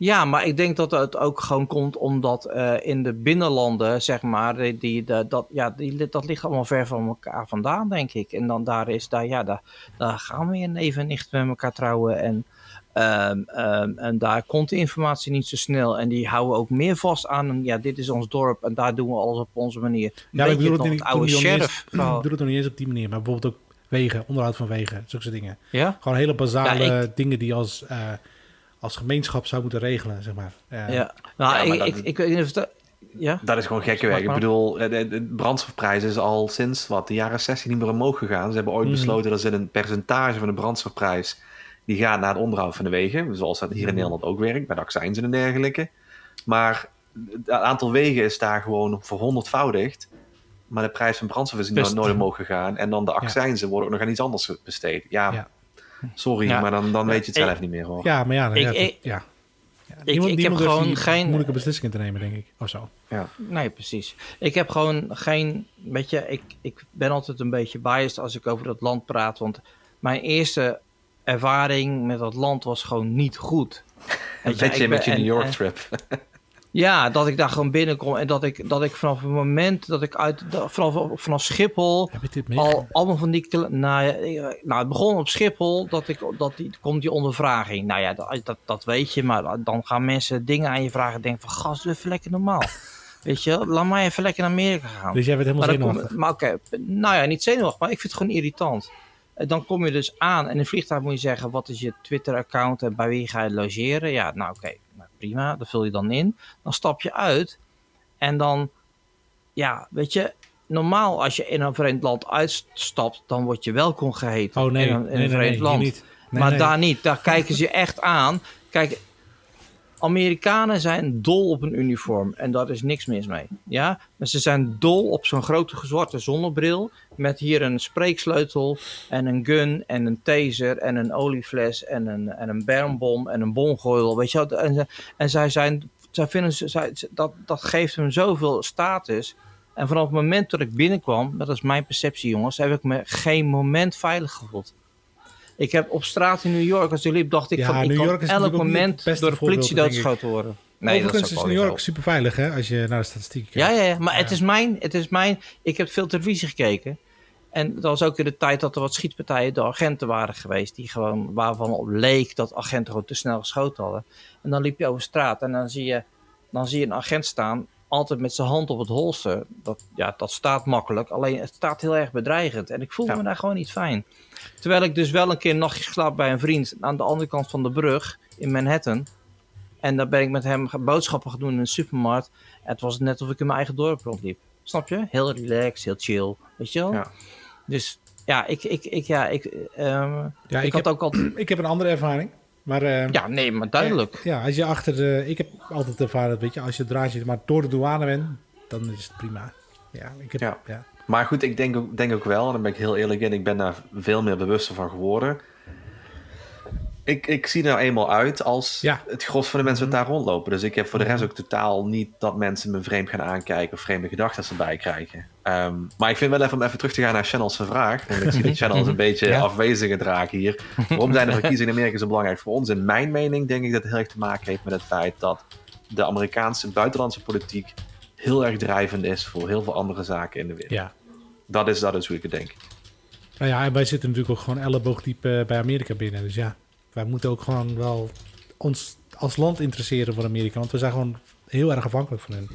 Ja, maar ik denk dat het ook gewoon komt omdat eh, in de binnenlanden, zeg maar, die, die, dat, ja, die, dat ligt allemaal ver van elkaar vandaan, denk ik. En dan daar is, daar, ja, daar, daar gaan we in neef en nicht met elkaar trouwen. En, ehm, ehm, en daar komt de informatie niet zo snel. En die houden ook meer vast aan, ja, dit is ons dorp en daar doen we alles op onze manier. Ja, ik bedoel het, nog, niet, het oude ik sheriff. bedoel het nog niet eens op die manier, maar bijvoorbeeld ook wegen, onderhoud van wegen, zulke dingen. Ja? Gewoon hele basale Ja, dingen die als, eh, als gemeenschap zou moeten regelen, zeg maar. Eh, Ja. Nou, Ja, maar ik, dat- ik, ik weet niet of dat... Ja? Dat is gewoon gekke werk. Ik bedoel, de, de, brandstofprijs is al sinds wat, de jaren 60 niet meer omhoog gegaan. Ze hebben ooit Mhm. besloten dat ze een percentage van de brandstofprijs die gaat naar het onderhoud van de wegen. Zoals dat hier in Mhm. Nederland ook werkt, bij de accijnzen en dergelijke. Maar het aantal wegen is daar gewoon verhonderdvoudigd. Maar de prijs van brandstof is Best. nooit, nooit omhoog gegaan. En dan de accijnzen worden ook nog aan iets anders besteed. Ja, Ja. Sorry, Ja. maar dan, dan weet je het Ik- zelf niet meer hoor. Ja, maar ja, dan, Ik- ja, ik- ja. Ja, ik niemand, heb niemand gewoon geen- moeilijke beslissingen te nemen, denk ik. Of zo. Nee, precies. Ik heb gewoon geen. Weet je, ik, ik ben altijd een beetje biased als ik over dat land praat. Want mijn eerste ervaring met dat land was gewoon niet goed. Een Weet je, met je New York trip. Ja, dat ik daar gewoon binnenkom en dat ik, dat ik vanaf het moment dat ik uit. dat- Vanaf, vanaf Schiphol. Heb je dit Al, allemaal van die. Nou, nou, het begon op Schiphol. Dat ik, dat die, komt die ondervraging. Nou ja, dat, dat, dat weet je. Maar dan gaan mensen dingen aan je vragen. en Denken van gast, even lekker normaal. Weet je, laat mij even lekker naar Amerika gaan. Dus jij werd helemaal Maar, zenuwachtig. kom, maar oké, nou ja, niet zenuwachtig, maar ik vind het gewoon irritant. En Dan kom je dus aan en in een vliegtuig moet je zeggen: wat is je Twitter-account en bij wie ga je logeren? Ja, nou oké, prima, dat vul je dan in. Dan stap je uit en dan, ja, weet je, normaal als je in een vreemd land uitstapt, dan word je welkom geheten Oh nee, in een, in nee, een nee, nee, vreemd land. niet. Nee, maar daar niet, daar kijken ze je echt aan. Kijk, Amerikanen zijn dol op een uniform en daar is niks mis mee. Ja? Maar ze zijn dol op zo'n grote zwarte zonnebril met hier een spreeksleutel en een gun en een taser en een oliefles en een, en een bermbom en een bongooil. Weet je? En, en zij zijn, zij vinden, zij, dat, dat geeft hem zoveel status. En vanaf het moment dat ik binnenkwam, dat is mijn perceptie jongens, heb ik me geen moment veilig gevoeld. Ik heb op straat in New York, als ik liep, dacht ik Ja, van ik New kan York is elk moment door de politie doodgeschoten worden. Nee, Overigens dat is ook New York super veilig, hè? Als je naar de statistieken Ja, kijkt. ja, ja, maar het Ja. is mijn, het is mijn, ik heb veel televisie gekeken. En dat was ook in de tijd dat er wat schietpartijen door agenten waren geweest. Die gewoon, waarvan op leek dat agenten gewoon te snel geschoten hadden. En dan liep je over straat en dan zie je, dan zie je een agent staan. Altijd met zijn hand op het holster. Dat, ja, dat staat makkelijk. Alleen het staat heel erg bedreigend. En ik voelde Ja. me daar gewoon niet fijn. Terwijl ik dus wel een keer een nachtje slaap bij een vriend. Aan de andere kant van de brug in Manhattan. En daar ben ik met hem boodschappen gaan doen in een supermarkt. Het was net of ik in mijn eigen dorp rondliep. Snap je? Heel relaxed, heel chill. Weet je wel? Ja. Dus ja, ik, ik, ik, ja, ik, ehm, Ja, ik, ik, had ook altijd... ik heb een andere ervaring. Maar eh, Ja, nee, maar duidelijk. Ja, als je achter de... Ik heb altijd ervaren, weet je, als je draadje maar door de douane bent, dan is het prima. Ja, ik heb... Ja. Ja. Maar goed, ik denk ook, denk ook wel, en daar ben ik heel eerlijk in, ik ben daar veel meer bewuster van geworden. Ik, ik zie er nou eenmaal uit als Ja. het gros van de mensen wat daar rondlopen. Dus ik heb voor de rest ook totaal niet dat mensen me vreemd gaan aankijken of vreemde gedachten erbij krijgen. Ehm, maar ik vind wel even om even terug te gaan naar Channel's vraag. Want ik zie dat Channel is een beetje Ja. afwezige draak hier. Waarom zijn de verkiezingen in Amerika zo belangrijk voor ons? In mijn mening denk ik dat het heel erg te maken heeft met het feit dat de Amerikaanse buitenlandse politiek heel erg drijvend is voor heel veel andere zaken in de wereld. ja. Dat is, dat is hoe ik het denk. Nou ja, en wij zitten natuurlijk ook gewoon elleboogdiep eh, bij Amerika binnen. Dus ja, wij moeten ook gewoon wel ons als land interesseren voor Amerika. Want we zijn gewoon heel erg afhankelijk van hen.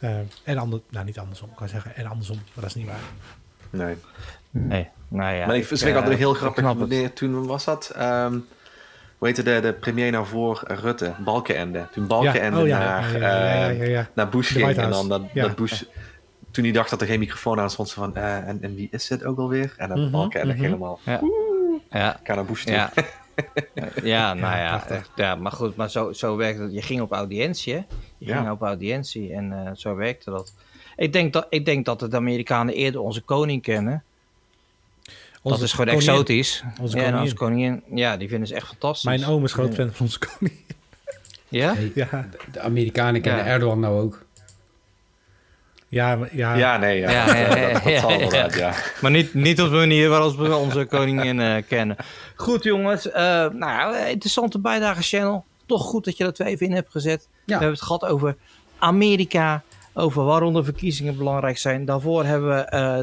Eh, en ander, nou niet andersom, ik kan zeggen en andersom, maar dat is niet waar. Nee. Nee, nou ja. maar ik vind eh, het altijd heel ik grappig. Wanneer, toen was dat. ehm hoe heette de, de premier nou voor Rutte? Balkenende. Toen Balkenende naar, eh, Bush ging. En dan dat, Ja. dat Bush. Toen hij dacht dat er geen microfoon aan stond, ze van. eh, en, en wie is dit ook alweer? En dan Mhm, Balkenende mhm. helemaal. Ja. Ja, ja. ja, nou ja, ja, maar goed, maar zo, zo werkt het. Je ging op audiëntie, hè? Je Ja. ging op audiëntie en eh, zo werkte dat. Ik denk dat, ik denk dat de Amerikanen eerder onze koning kennen. Onze dat is gewoon koningin. exotisch. Onze ja, en koningin. onze koningin, ja, die vinden ze echt fantastisch. Mijn oom is groot fan van onze koning. Ja? Hey, ja, de Amerikanen kennen Ja. Erdogan nou ook. Ja, ja. Ja, nee, ja. Ja, ja, ja, dat, dat zal inderdaad, ja. Maar niet, niet op de manier waarop we onze koningin eh, kennen. Goed jongens, eh, nou ja, interessante bijdrage channel. Toch goed dat je dat er even in hebt gezet. We hebben het gehad over Amerika, over waarom de verkiezingen belangrijk zijn. Daarvoor hebben we eh,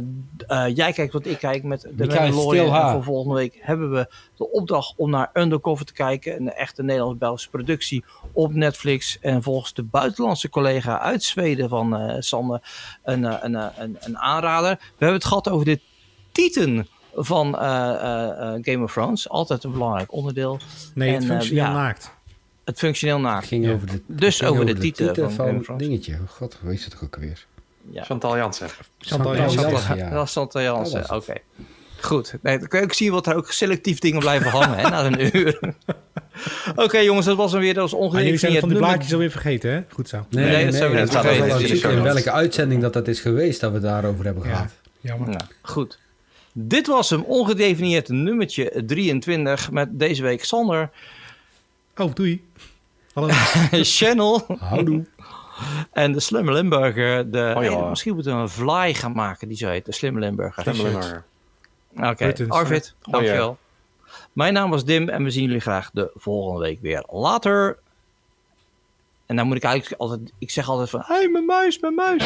eh, Jij kijkt wat ik kijk met de Mandalorian. En voor volgende week hebben we de opdracht om naar Undercover te kijken. Een echte Nederlands-Belgische productie op Netflix. En volgens de buitenlandse collega uit Zweden van eh Sander een, een, een, een aanrader. We hebben het gehad over de titel van Game of Thrones. Altijd een belangrijk onderdeel. Nee, het En, functioneel ja. naakt. Het functioneel het naakt. ging Ja. over de, Dus ging over de titel van of Thrones. dingetje. Oh, God, hoe is het ook alweer? Ja. Chantal Jansen. Chantal Chantal Jansen. Jansen. Dat ja. was Chantal Jansen, Dat was oké. Goed. Nee, dan kun je ook zien wat er ook selectief dingen blijven hangen hè, na een uur. oké jongens, dat was hem weer. Dat was Maar jullie zijn ongeveer van die blaadjes alweer vergeten, hè? Goed zo. Nee, dat zijn we ik niet vergeten. in welke uitzending dat dat is geweest dat we het daarover hebben Ja, gehad. jammer. Nou, goed. Dit was hem, ongedefinieerd nummertje 23 met deze week Sander, Oh, doei. Hallo. Channel Houdoe. en de Slimme Limburger. De, Oh ja. hey, misschien moeten we een fly gaan maken, die zo heet, de Slimme Limburger. Stemmelimmer. Oké, Buttons, Arvid, ja. dankjewel. Mijn naam was Dim en we zien jullie graag de volgende week weer. Later. En dan moet ik eigenlijk altijd, ik zeg altijd van, hé, hey, mijn muis, mijn muis.